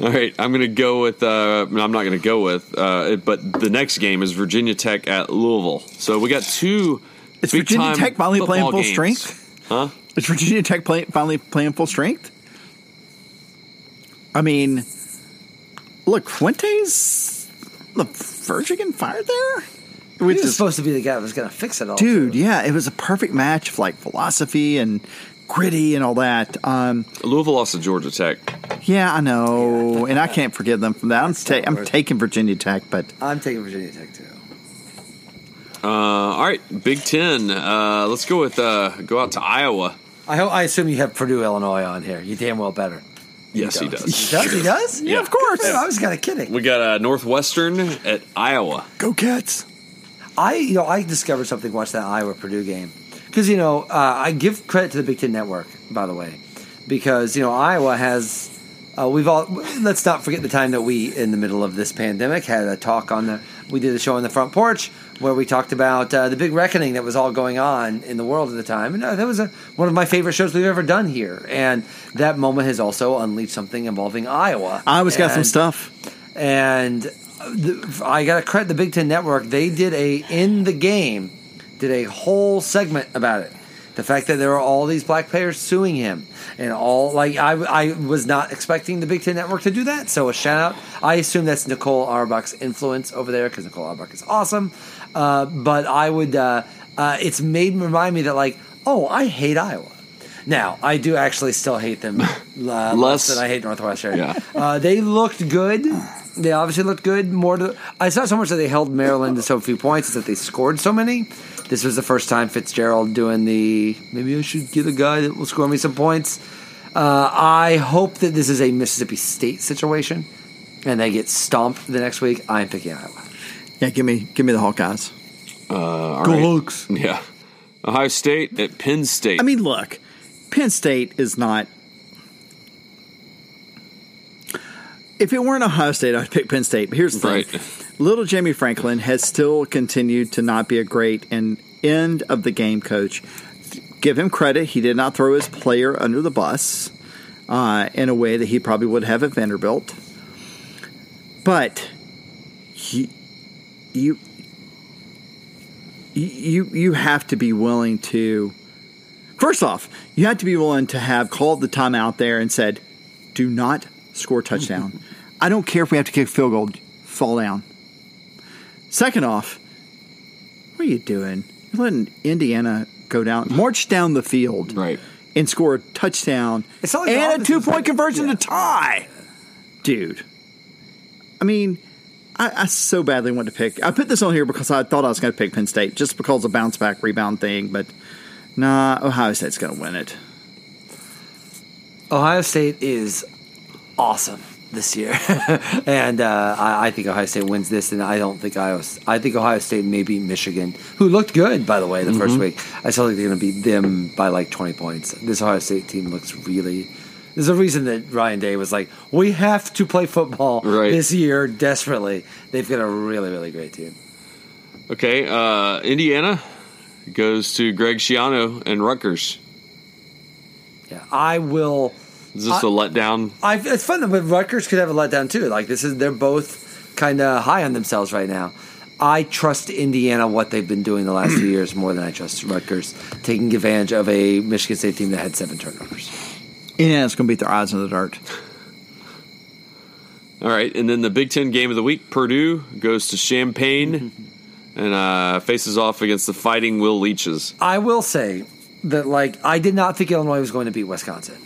All right, I'm going to go with. Uh, I'm not going to go with. Uh, but the next game is Virginia Tech at Louisville. So we got two. Is Virginia big-time Tech finally playing full games. strength? Huh? Is Virginia Tech play, finally playing full strength? I mean, look, Fuentes, the Virgin getting fired there, He which was is supposed to be the guy that was going to fix it all. dude. too. Yeah, it was a perfect match of like philosophy and gritty and all that. Um, Louisville lost to Georgia Tech. yeah, I know, and I can't forgive them from that. I'm ta- I'm taking Virginia Tech, but I'm taking Virginia Tech too. Uh, all right, Big Ten. Uh, let's go with uh, go out to Iowa. I hope. I assume you have Purdue, Illinois on here. You damn well better. Yes, he does. He does. He does. Yeah, of course. I was kind of kidding. We got uh, Northwestern at Iowa. go Cats. I you know I discovered something watching that Iowa Purdue game because you know uh, I give credit to the Big Ten Network by the way because you know Iowa has uh, we've all let's not forget the time that we in the middle of this pandemic had a talk on the we did a show on the front porch where we talked about uh, the big reckoning that was all going on in the world at the time and uh, that was a, one of my favorite shows we've ever done here and that moment has also unleashed something involving Iowa. Iowa's got some stuff. and the, I got to credit the Big Ten Network. They did a in the game, did a whole segment about it. The fact that there were all these black players suing him, and all like I, I was not expecting the Big Ten Network to do that. So a shout out. I assume that's Nicole Auerbach's influence over there because Nicole Auerbach is awesome. Uh, but I would, uh, uh, it's made me remind me that like, oh, I hate Iowa. Now I do actually still hate them uh, less Less. than I hate Northwestern. Yeah. Uh, they looked good. They obviously looked good. More to, it's not so much that they held Maryland to so few points; it's that they scored so many. This was the first time Fitzgerald doing the maybe I should get a guy that will score me some points. Uh, I hope that this is a Mississippi State situation, and they get stomped the next week. I'm picking Iowa. Yeah, give me give me the Hawkeyes. Uh, Go right. Hawks! Yeah. Ohio State at Penn State. I mean, look, Penn State is not. If it weren't Ohio State, I'd pick Penn State. But here's the thing: Right. little Jamie Franklin has still continued to not be a great and end of the game coach. Give him credit; he did not throw his player under the bus uh, in a way that he probably would have at Vanderbilt. But he, you, you, you have to be willing to. First off, you have to be willing to have called the timeout there and said, "Do not score a touchdown. I don't care if we have to kick field goal. Fall down." Second off, what are you doing? You're letting Indiana go down, march down the field, Right. and score a touchdown It's like and a two point like- conversion yeah. to tie, dude. I mean, I, I so badly want to pick. I put this on here because I thought I was going to pick Penn State just because of bounce back rebound thing, but nah, Ohio State's going to win it. Ohio State is awesome this year, and uh, I, I think Ohio State wins this. And I don't think Iowa. I think Ohio State may beat Michigan, who looked good by the way the first week. I still think they're going to beat them by like twenty points. This Ohio State team looks really. There's a reason that Ryan Day was like, "We have to play football Right. this year desperately." They've got a really, really great team. Okay, uh, Indiana goes to Greg Schiano and Rutgers. Yeah, I will. Is this a letdown? I, it's fun that but Rutgers could have a letdown too. Like this is they're both kind of high on themselves right now. I trust Indiana what they've been doing the last two years more than I trust Rutgers taking advantage of a Michigan State team that had seven turnovers. Indiana's going to beat their eyes in the dirt. All right, and then the Big Ten game of the week: Purdue goes to Champaign and uh, faces off against the Fighting Will Leitches. I will say that like I did not think Illinois was going to beat Wisconsin.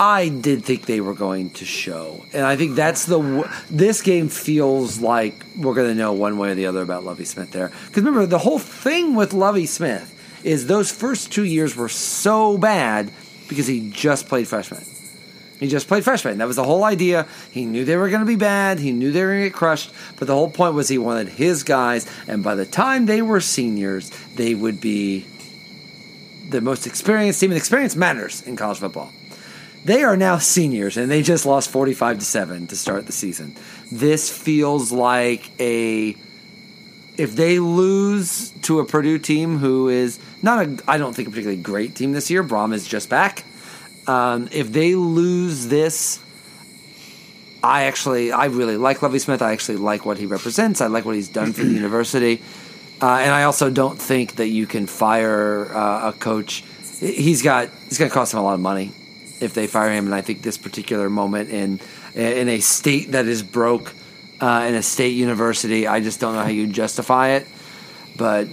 I did think they were going to show, and I think that's the. w- This game feels like we're going to know one way or the other about Lovie Smith there. Because remember, the whole thing with Lovie Smith is those first two years were so bad because he just played freshman. He just played freshman. That was the whole idea. He knew they were going to be bad. He knew they were going to get crushed. But the whole point was he wanted his guys, and by the time they were seniors, they would be the most experienced team. And experience matters in college football. They are now seniors, and they just lost forty-five to seven to start the season. This feels like a if they lose to a Purdue team who is not a, I don't think a particularly great team this year. Brohm is just back. Um, if they lose this, I actually I really like Lovie Smith. I actually like what he represents. I like what he's done for the university, uh, and I also don't think that you can fire uh, a coach. He's got he's going to cost him a lot of money if they fire him. And I think this particular moment in in a state that is broke, uh, in a state university, I just don't know how you justify it. But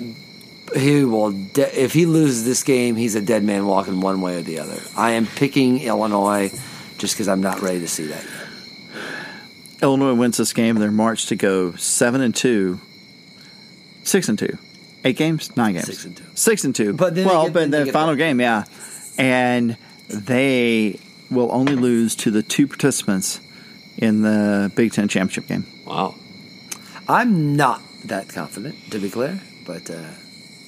he will de- if he loses this game, he's a dead man walking one way or the other. I am picking Illinois just because I'm not ready to see that yet. Illinois wins this game. They're marched to go seven and two, six and two, eight games, nine games, Six and two. six and two. But then well, get- but then the final the- game, yeah, and they will only lose to the two participants in the Big Ten championship game. Wow. I'm not that confident, to be clear, but uh,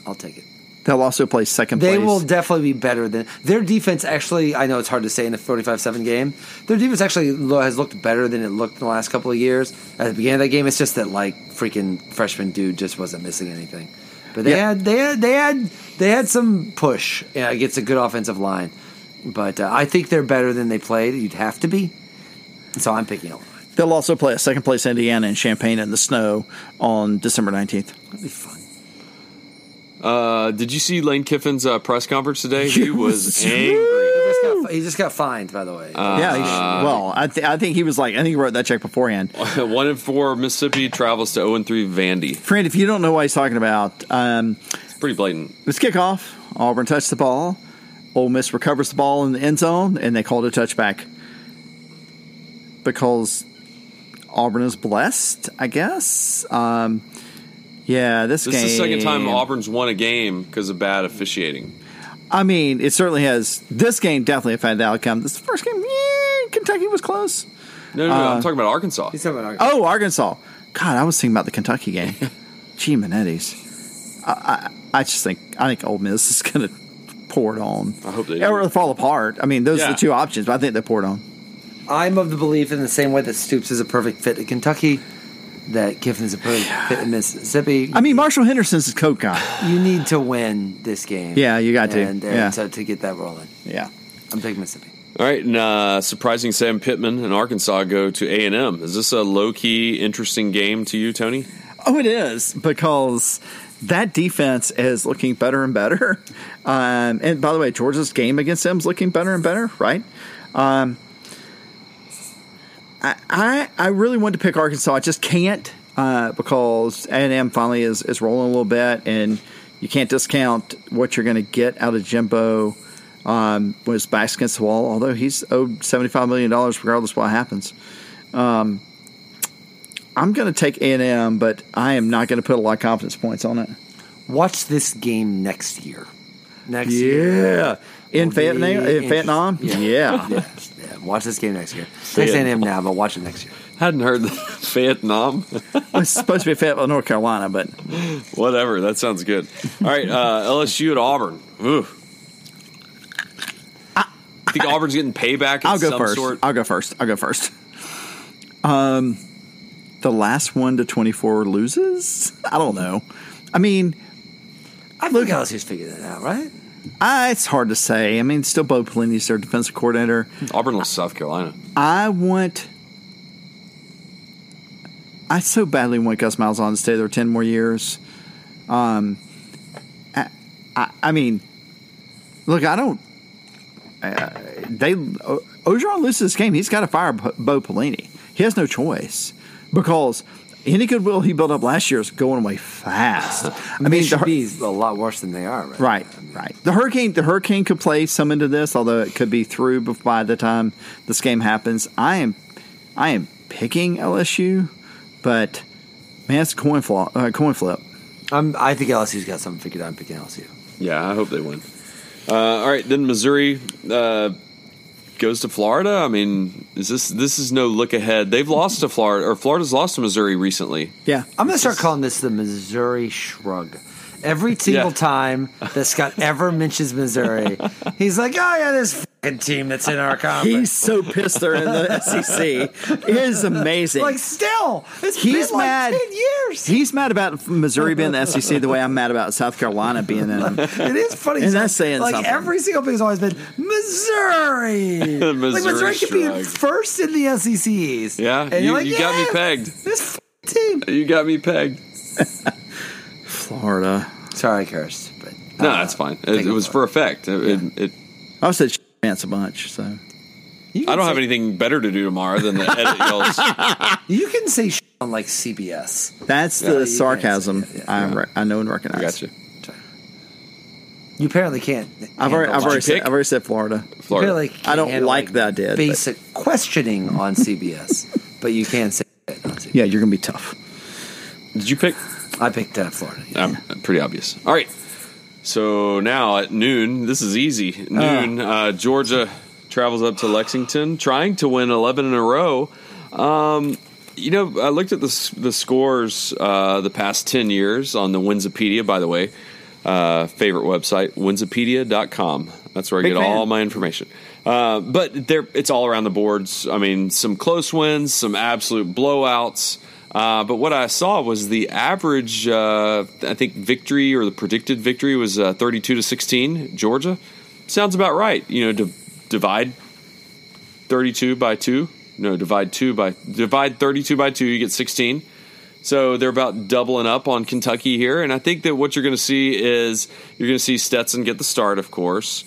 I'll take it. They'll also play second They place. They will definitely be better than their defense. Actually, I know it's hard to say in a 45-7 game. Their defense actually has looked better than it looked in the last couple of years. At the beginning of that game, it's just that like freaking freshman dude just wasn't missing anything. But they Yeah. had they had they had they had some push yeah, against a good offensive line. But uh, I think they're better than they played. You'd have to be. So I'm picking Illinois. They'll also play a second place Indiana and Champaign in the snow on December nineteenth. That'd be fun. Uh, did you see Lane Kiffin's uh, press conference today? He was angry. He just got, he just got fined, by the way. yeah, he well, I, th- I think he was like, I think he wrote that check beforehand. One and four Mississippi travels to zero and three Vandy. Friend, if you don't know what he's talking about, um, It's pretty blatant. It's kickoff. Auburn touched the ball. Ole Miss recovers the ball in the end zone, and they called a touchback because Auburn is blessed. I guess. Um, yeah, this, game. This game. is the second time Auburn's won a game because of bad officiating. I mean, it certainly has. This game definitely affected the outcome. This is the first game, yeah, Kentucky was close. No, no, no. I'm uh, talking about Arkansas. He's talking about Oh, Arkansas. God, I was thinking about the Kentucky game. Gee, Manetti's. I, I, I just think I think Ole Miss is going to pour it on. I hope they do. Or do. fall apart. I mean, those are the two options, but I think they pour it on. I'm of the belief in the same way that Stoops is a perfect fit at Kentucky, that Kiffin is a perfect fit in Mississippi. I mean, Marshall Henderson's a coat guy. you need to win this game. Yeah, you got to. and, and Yeah. to, to get that rolling. Yeah. I'm taking Mississippi. All right, and uh, surprising Sam Pittman and Arkansas go to A and M. Is this a low key interesting game to you, Tony? Oh, it is because that defense is looking better and better. Um, and by the way, Georgia's game against them is looking better and better, right? Um, I, I I really want to pick Arkansas. I just can't uh, because A and M finally is is rolling a little bit, and you can't discount what you're going to get out of Jimbo um, when his back's against the wall. Although he's owed seventy five million dollars regardless of what happens. Um, I'm going to take A and M, but I am not going to put a lot of confidence points on it. Watch this game next year. Next year. in Vietnam. In Vietnam, yeah. Yeah. yeah. Watch this game next year. Next A&M now, but watch it next year. Hadn't heard the Vietnam. it's supposed to be Fayetteville, North Carolina, but Whatever. That sounds good. All right, uh, LSU at Auburn. Ooh. I think Auburn's getting payback. In I'll go some first. Sort. I'll go first. I'll go first. Um, the last one to twenty four loses. I don't know. I mean, I think LSU's figured that out, right? Uh, it's hard to say. I mean, still Bo Pelini's their defensive coordinator. Auburn lost South Carolina. I want. I so badly want Gus Malzahn to stay there ten more years. Um, I, I, I mean, look, I don't. Uh, they Orgeron loses this game. He's got to fire Bo Bo Pelini. He has no choice because any goodwill he built up last year is going away fast. I I mean, mean, the should Hur- be a lot worse than they are, right? Right, right. The hurricane, the hurricane could play some into this, although it could be through by the time this game happens. I am, I am picking LSU, but man, it's a coin flip. Uh, coin flip. I'm, I think LSU's got something figured out. I'm picking LSU. Yeah, I hope they win. Uh, all right, then Missouri uh, goes to Florida. I mean, is this this is no look ahead? They've lost to Florida, or Florida's lost to Missouri recently. Yeah, I'm going to start calling this the Missouri Shrug. Every single Yeah. time that Scott ever mentions Missouri, he's like, "Oh yeah, this fucking team that's in our conference." he's so pissed they're in the SEC. It is amazing. like, still, it's He's been like mad. ten years. He's mad about Missouri being the SEC the way I'm mad about South Carolina being in them. It is funny. And so, that's saying like something. every single thing has always been Missouri. like Missouri Missouri could be first in the SEC East. Yeah, and you- you're like, you got me pegged." This f- team. You got me pegged. Florida. Sorry, I cursed, but No, uh, that's fine. It, it was for effect. It, it, it, I said chance a bunch. So You I don't have anything better to do tomorrow than to edit y'all's. You can say sh- on like CBS. that's Yeah, the sarcasm that, yeah. I, re- I know and recognize. I got you. You apparently can't. I've already, I've already, said. I've already said Florida. Florida. apparently can't I don't handle, like that I did, but- Basic questioning on CBS, but you can't say it on CBS. Yeah, you're gonna be tough. Did you pick? I picked uh, Florida. yeah. Um, pretty obvious. All right. So now at noon, this is easy. Noon, uh, Georgia travels up to Lexington, trying to win 11 in a row. Um, you know, I looked at the the scores uh, the past 10 years on the Winsipedia, by the way. Uh, favorite website, winsipedia.com. That's where I Big get fan. all my information. Uh, but there, it's all around the boards. I mean, some close wins, some absolute blowouts. Uh, but what I saw was the average, uh, I think, victory or the predicted victory was uh, 32 to 16, Georgia. Sounds about right. You know, divide 32 by 2. No, divide 2 by divide 32 by 2, you get 16. So they're about doubling up on Kentucky here. And I think that what you're going to see is you're going to see Stetson get the start, of course.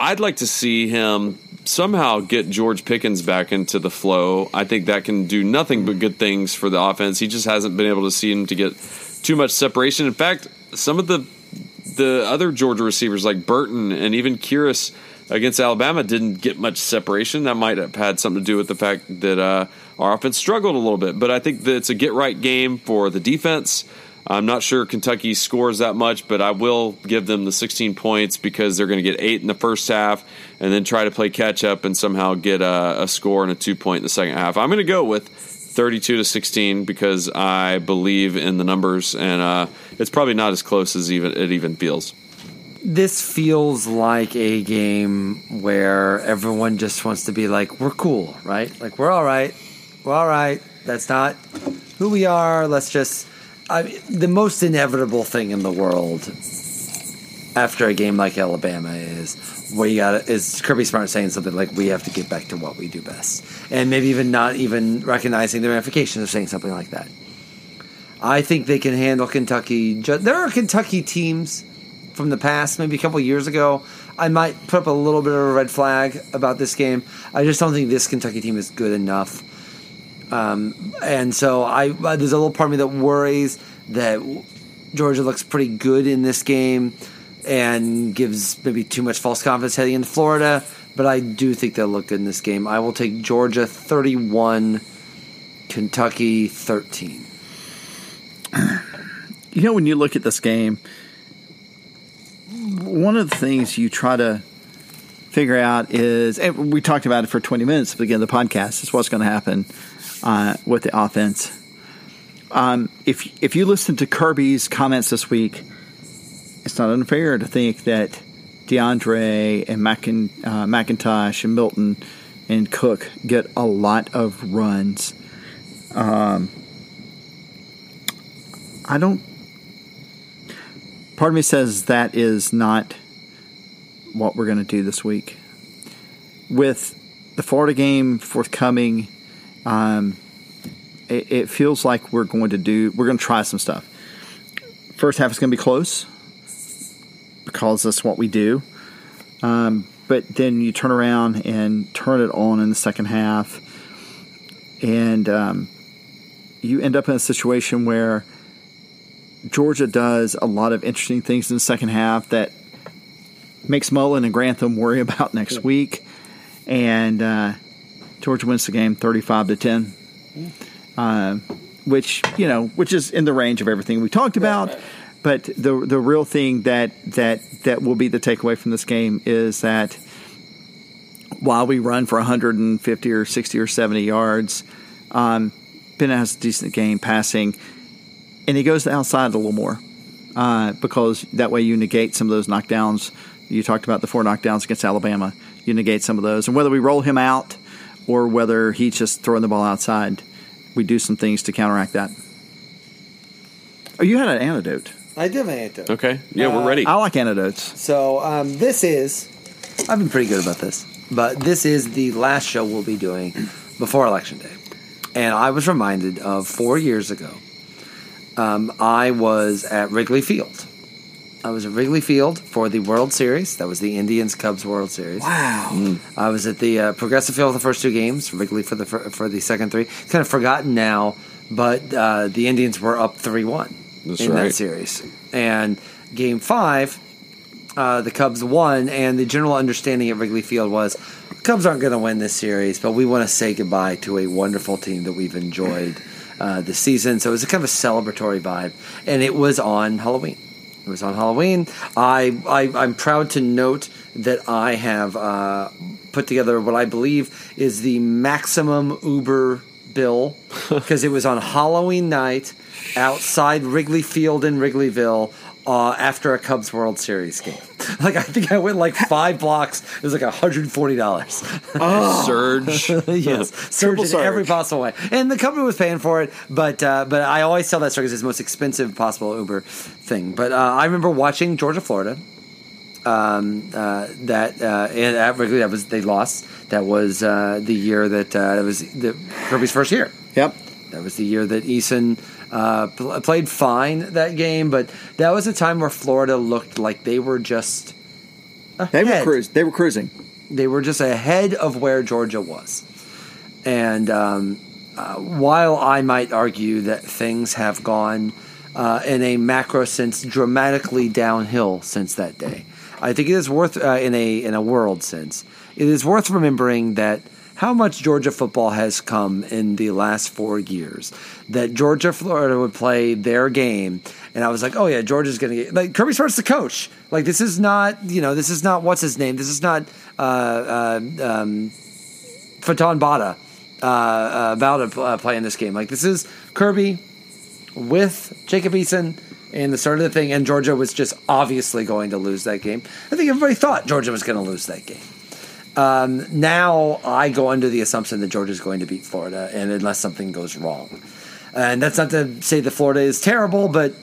I'd like to see him somehow get George Pickens back into the flow. I think that can do nothing but good things for the offense. He just hasn't been able to see him to get too much separation. In fact, some of the the other Georgia receivers like Burton and even Kearis against Alabama didn't get much separation. That might have had something to do with the fact that uh, our offense struggled a little bit. But I think that it's a get right game for the defense. I'm not sure Kentucky scores that much, but I will give them the 16 points because they're going to get eight in the first half and then try to play catch up and somehow get a, a score and a two point in the second half. I'm going to go with 32 to 16 because I believe in the numbers and uh, it's probably not as close as even it even feels. This feels like a game where everyone just wants to be like, we're cool, right? Like, we're all right. We're all right. That's not who we are. Let's just. I the most inevitable thing in the world after a game like Alabama is you got is Kirby Smart saying something like, "We have to get back to what we do best," and maybe even not even recognizing the ramifications of saying something like that. I think they can handle Kentucky. There are Kentucky teams from the past, maybe a couple years ago. I might put up a little bit of a red flag about this game. I just don't think this Kentucky team is good enough. Um, and so I uh, there's a little part of me that worries that Georgia looks pretty good in this game and gives maybe too much false confidence heading into Florida. But I do think they'll look good in this game. I will take Georgia 31, Kentucky 13. You know, when you look at this game, one of the things you try to figure out is and we talked about it for 20 minutes at the beginning of the podcast is what's going to happen uh, with the offense. Um, if if you listen to Kirby's comments this week, it's not unfair to think that DeAndre and uh, McIntosh and Milton and Cook get a lot of runs. Um, I don't part of me says that is not what we're going to do this week. With the Florida game forthcoming, um, it, it feels like we're going to do we're going to try some stuff. First half is going to be close because that's what we do. Um, but then you turn around and turn it on in the second half, and um, you end up in a situation where Georgia does a lot of interesting things in the second half that makes Mullen and Grantham worry about next week, and uh, Georgia wins the game thirty-five to ten, uh, which you know, which is in the range of everything we talked about. But the the real thing that that that will be the takeaway from this game is that while we run for 150 or 60 or 70 yards, um, Bennett has a decent game passing, and he goes to the outside a little more uh, because that way you negate some of those knockdowns. You talked about the four knockdowns against Alabama. You negate some of those, and whether we roll him out or whether he's just throwing the ball outside, we do some things to counteract that. Oh, you had an antidote. I do have an anecdote. Okay. Yeah, we're ready. I like antidotes. So um, this is, I've been pretty good about this, but this is the last show we'll be doing before Election Day. And I was reminded of four years ago, um, I was at Wrigley Field. I was at Wrigley Field for the World Series. That was the Indians Cubs World Series. Wow. I was at the uh, Progressive Field for the first two games, Wrigley for the for, for the second three. It's kind of forgotten now, but uh, the Indians were up three one in right. that series. And game five, uh, the Cubs won, and the general understanding at Wrigley Field was Cubs aren't going to win this series, but we want to say goodbye to a wonderful team that we've enjoyed uh, this season. So it was a kind of a celebratory vibe, and it was on Halloween. It was on Halloween. I, I I'm proud to note that I have uh, put together what I believe is the maximum Uber bill because it was on Halloween night outside Wrigley Field in Wrigleyville uh, after a Cubs World Series game. Like I think I went like five blocks. It was like hundred forty dollars. Surge. yes, surge in surge. every possible way, and the company was paying for it. But uh, but I always tell that story because it's the most expensive possible Uber thing. But uh, I remember watching Georgia, Florida. Um, uh, that uh, and that was they lost. That was uh, the year that uh, that was the Kirby's first year. Yep. That was the year that Eason uh, pl- played fine that game, but that was a time where Florida looked like they were just They were ahead cruise. They were cruising. they were just ahead of where Georgia was. And um, uh, while I might argue that things have gone uh, in a macro sense dramatically downhill since that day, I think it is worth uh, in a in a world sense. It is worth remembering that how much Georgia football has come in the last four years. That Georgia Florida would play their game, and I was like, oh yeah, Georgia's going to get like Kirby Smart's the coach. Like this is not you know this is not what's his name. This is not uh, uh, um, Fatan Bada uh, uh, about to uh, play in this game. Like this is Kirby with Jacob Eason and the start of the thing, and Georgia was just obviously going to lose that game. I think everybody thought Georgia was going to lose that game. Um, now I go under the assumption that Georgia is going to beat Florida, and unless something goes wrong, and that's not to say that Florida is terrible, but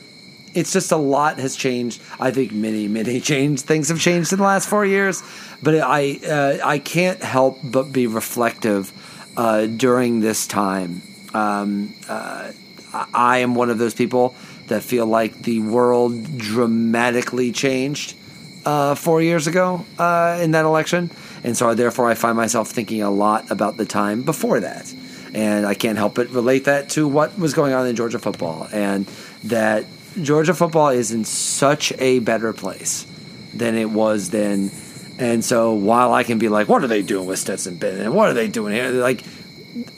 it's just a lot has changed. I think many, many changed things have changed in the last four years, but I uh, I can't help but be reflective uh, during this time. Um, uh, I I am one of those people that feel like the world dramatically changed uh, four years ago uh, in that election, and so therefore I find myself thinking a lot about the time before that, and I can't help but relate that to what was going on in Georgia football, and that Georgia football is in such a better place than it was then. And so while I can be like, what are they doing with Stetson Bennett? And what are they doing here? Like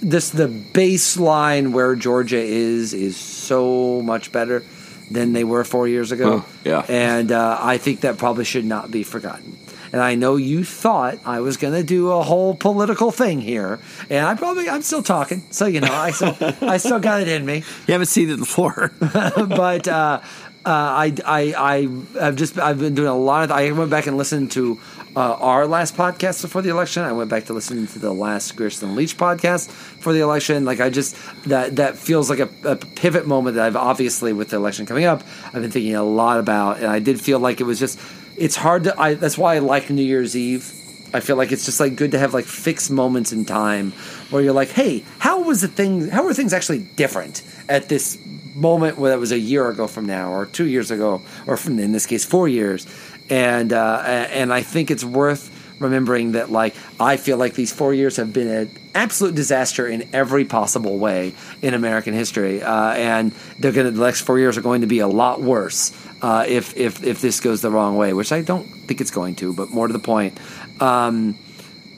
this, the baseline where Georgia is is so much better than they were four years ago. Oh, yeah. And uh, I think that probably should not be forgotten. And I know you thought I was going to do a whole political thing here, and I probably I'm still talking, so you know I still I still got it in me, You haven't seen it before, but uh, uh, I I I have just I've been doing a lot of I went back and listened to. Uh, our last podcast before the election, I went back to listen to the last Grierson Leitch podcast for the election. Like I just that that feels like a, a pivot moment that I've obviously with the election coming up. I've been thinking a lot about, and I did feel like it was just it's hard to. I, that's why I like New Year's Eve. I feel like it's just like good to have like fixed moments in time where you're like, hey, how was the thing? How were things actually different at this moment where that was a year ago from now, or two years ago, or from in this case four years? And uh, and I think it's worth remembering that like I feel like these four years have been an absolute disaster in every possible way in American history, uh, and they're going to the next four years are going to be a lot worse uh, if if if this goes the wrong way, which I don't think it's going to. But more to the point. Um,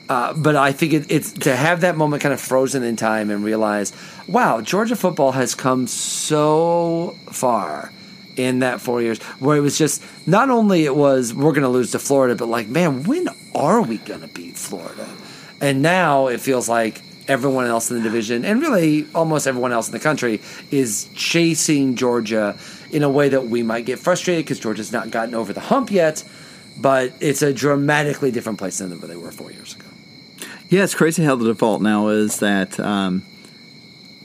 uh, but I think it, it's to have that moment kind of frozen in time and realize, wow, Georgia football has come so far in that four years where it was just not only it was we're going to lose to Florida, but like, man, when are we going to beat Florida? And now it feels like everyone else in the division and really almost everyone else in the country is chasing Georgia in a way that we might get frustrated because Georgia's not gotten over the hump yet. But it's a dramatically different place than they were four years ago. Yeah, it's crazy how the default now is that um,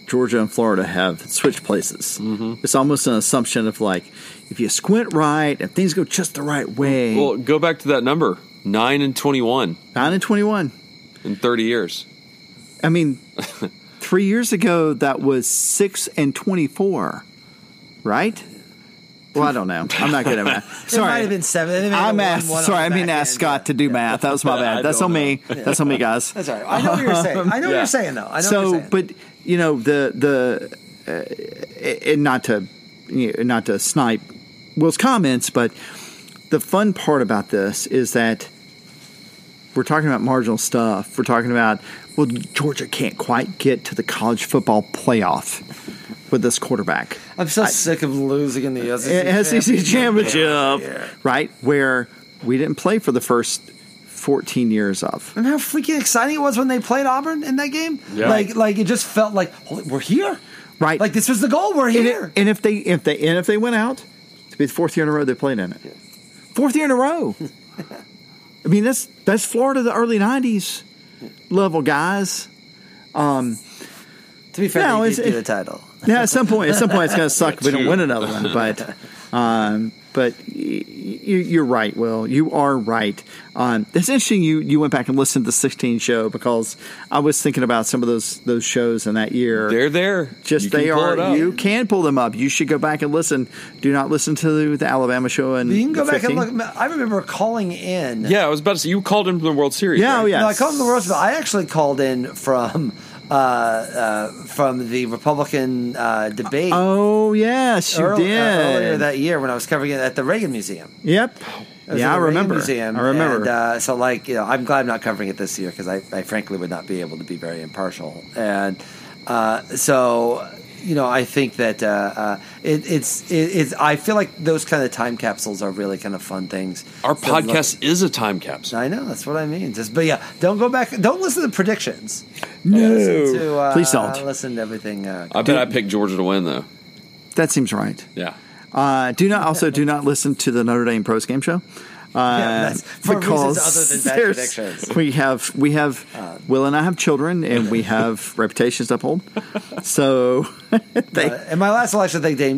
Georgia and Florida have switched places. Mm-hmm. It's almost an assumption of like, if you squint right, if things go just the right way, Well, go back to that number nine and 21 nine and twenty-one. in 30 years. I mean, three years ago that was six and twenty-four, right? Well, I don't know. I'm not good at math. Sorry, It might Sorry, have been seven. It may have I'm been asked. one- one sorry, I mean back ask end, Scott yeah. to do math. That was my bad. That's don't on me. That's on me, guys. That's all right. I know what you're saying. I know what you're saying, though. I know what so, you're saying. but you know the the uh, and not to you know, not to snipe Will's comments, but the fun part about this is that we're talking about marginal stuff. We're talking about well, Georgia can't quite get to the college football playoff with this quarterback. I'm so sick of losing in the SEC, SEC championship, Yeah. right? Where we didn't play for the first 14 years of. Remember how freaking exciting it was when they played Auburn in that game? Yeah. Like, like it just felt like holy, we're here, Right. Like this was the goal. We're And, here. it- and if they if they and if they went out, to be the fourth year in a row they played in it. Fourth year in a row. I mean that's that's Florida the early nineties level guys. Um, to be fair, no, they it's- did get a title. Yeah, at some point at some point it's gonna suck if we don't win another one. But um, but y- y- you're right, Will. You are right. Um, it's interesting you you went back and listened to the 16 show because I was thinking about some of those those shows in that year. They're there. Just You can they pull it are. up. You can pull them up. You should go back and listen. Do not listen to the Alabama show and You can go the back and look. I remember calling in. Yeah, I was about to say you called in from the World Series. Yeah, right? oh yeah. No, I called him the World Series. I actually called in from uh, uh, from the Republican uh, debate Oh yes, you early- did. uh, earlier that year when I was covering it at the Reagan Museum. Yep. Was Yeah, I remember. Museum, I remember. And, uh, so, like, you know, I'm glad I'm not covering it this year because I, I frankly would not be able to be very impartial. And uh, so, you know, I think that uh, uh, it, it's it, it's. I feel like those kind of time capsules are really kind of fun things. Our to look- podcast is a time capsule. I know that's what I mean. Just, but yeah, don't go back. Don't listen to predictions. No. Listen to, uh, Please don't. listen to everything. Uh, I bet I picked Georgia to win though. That seems right. Yeah. Uh, do not also do not listen to the Notre Dame pros game show. Uh, Yeah, for reasons other than bad predictions. We have we have Will and I have children and we have reputations to uphold. So they Uh, and my last election day, day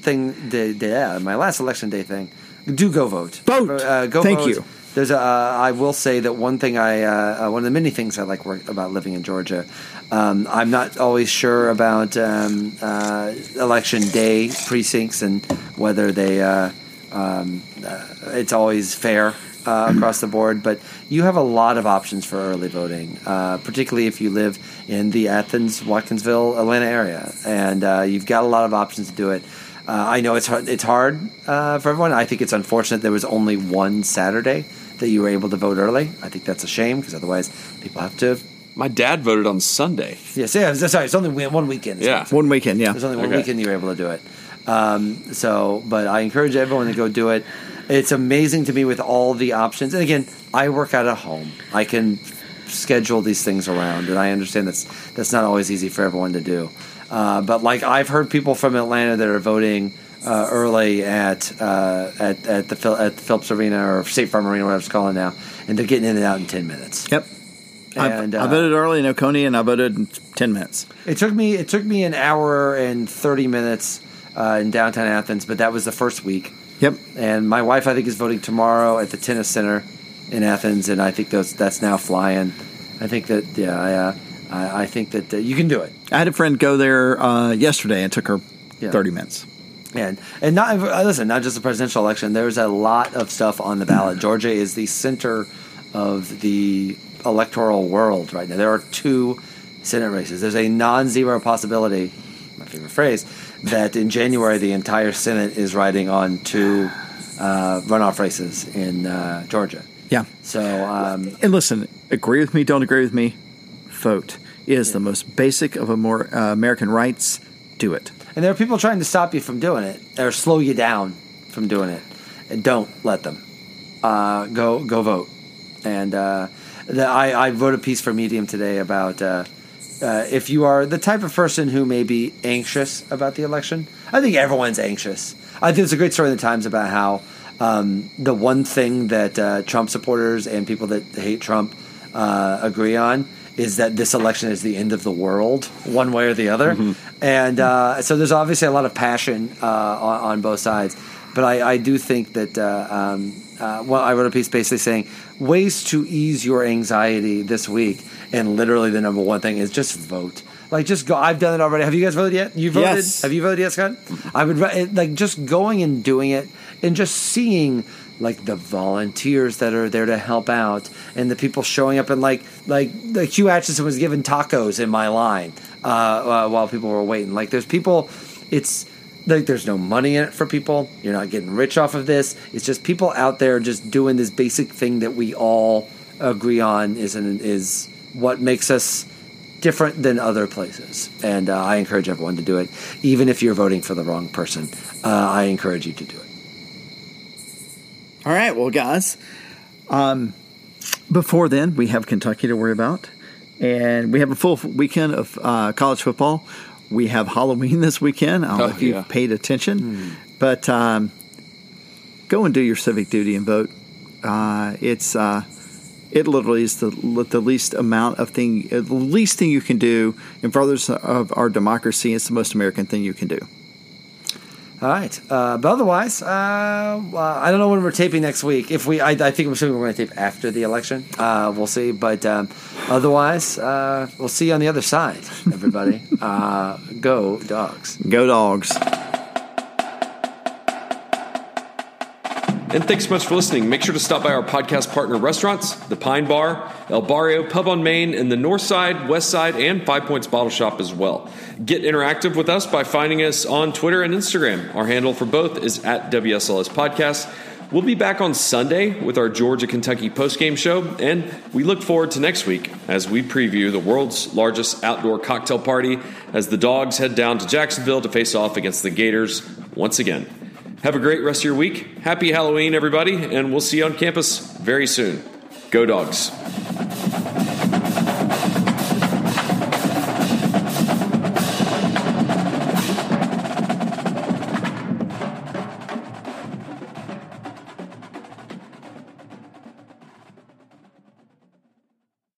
thing, day, day, yeah, my last election day thing, do go vote. Vote. Uh, go Thank vote. you. There's a. Uh, I will say that one thing I, uh, uh, one of the many things I like work, about living in Georgia. Um, I'm not always sure about um, uh, election day precincts and whether they. Uh, um, uh, it's always fair uh, across the board, but you have a lot of options for early voting, uh, particularly if you live in the Athens, Watkinsville, Atlanta area, and uh, you've got a lot of options to do it. Uh, I know it's hard, it's hard uh, for everyone. I think it's unfortunate there was only one Saturday that you were able to vote early. I think that's a shame because otherwise people have to. My dad voted on Sunday. Yes, yeah, sorry, it's only one weekend. Yeah. one weekend, yeah. There's only one Okay. weekend you were able to do it. Um, so, but I encourage everyone to go do it. It's amazing to me with all the options. And again, I work out at home. I can schedule these things around, and I understand that's that's not always easy for everyone to do. Uh, but like I've heard people from Atlanta that are voting uh, early at, uh, at at the at the Phillips Arena or State Farm Arena, whatever it's calling now, and they're getting in and out in ten minutes. Yep. And, I, I uh, voted early in Oconee, and I voted in ten minutes. It took me it took me an hour and thirty minutes uh, in downtown Athens, but that was the first week. Yep. And my wife, I think, is voting tomorrow at the tennis center in Athens, and I think those that's now flying. I think that yeah, I, uh, I, I think that uh, you can do it. I had a friend go there uh, yesterday and took her Yeah. thirty minutes. And and not uh, listen, not just the presidential election. There's a lot of stuff on the ballot. Georgia is the center of the electoral world right now. There are two Senate races. There's a non-zero possibility, my favorite phrase, that in January the entire Senate is riding on two uh, runoff races in uh, Georgia. Yeah. So um, And listen, agree with me, don't agree with me, vote. It is the most basic of a more uh, American rights. Do it. And there are people trying to stop you from doing it or slow you down from doing it. And don't let them. Uh, go go vote. And uh, the, I, I wrote a piece for Medium today about uh, if you are the type of person who may be anxious about the election. I think everyone's anxious. I think there's a great story in the Times about how um, the one thing that uh, Trump supporters and people that hate Trump uh, agree on is that this election is the end of the world, one way or the other. And uh, so there's obviously a lot of passion uh, on, on both sides. But I, I do think that uh, um, uh, well, I wrote a piece basically saying ways to ease your anxiety this week, and literally the number one thing is just vote. Like just go. I've done it already. Have you guys voted yet? You voted? Yes. Have you voted yet, Scott? I would like just going and doing it, and just seeing like the volunteers that are there to help out, and the people showing up, and like like like Hugh Acheson was given tacos in my line uh, uh, while people were waiting. Like there's people. It's like there's no money in it for people. You're not getting rich off of this. It's just people out there just doing this basic thing that we all agree on is an, is what makes us different than other places. And uh, I encourage everyone to do it, even if you're voting for the wrong person. Uh, I encourage you to do it. All right, well, guys. Um, before then, we have Kentucky to worry about, and we have a full weekend of uh, college football. We have Halloween this weekend. I don't know Oh, if you've yeah. paid attention, but um, go and do your civic duty and vote. Uh, it's uh, it literally is the the least amount of thing, uh, the least thing you can do in furtherance of our democracy. It's the most American thing you can do. All right. Uh, but otherwise, uh, I don't know when we're taping next week. If we, I, I think we're going to tape after the election. Uh, we'll see. But um, otherwise, uh, we'll see you on the other side, everybody. uh, go dogs. Go dogs. And thanks so much for listening. Make sure to stop by our podcast partner restaurants, the Pine Bar, El Barrio Pub on Main, and the North Side, West Side, and Five Points Bottle Shop as well. Get interactive with us by finding us on Twitter and Instagram. Our handle for both is at WSLS Podcast. We'll be back on Sunday with our Georgia Kentucky postgame show, and we look forward to next week as we preview the world's largest outdoor cocktail party as the dogs head down to Jacksonville to face off against the Gators once again. Have a great rest of your week. Happy Halloween, everybody, and we'll see you on campus very soon. Go, dogs.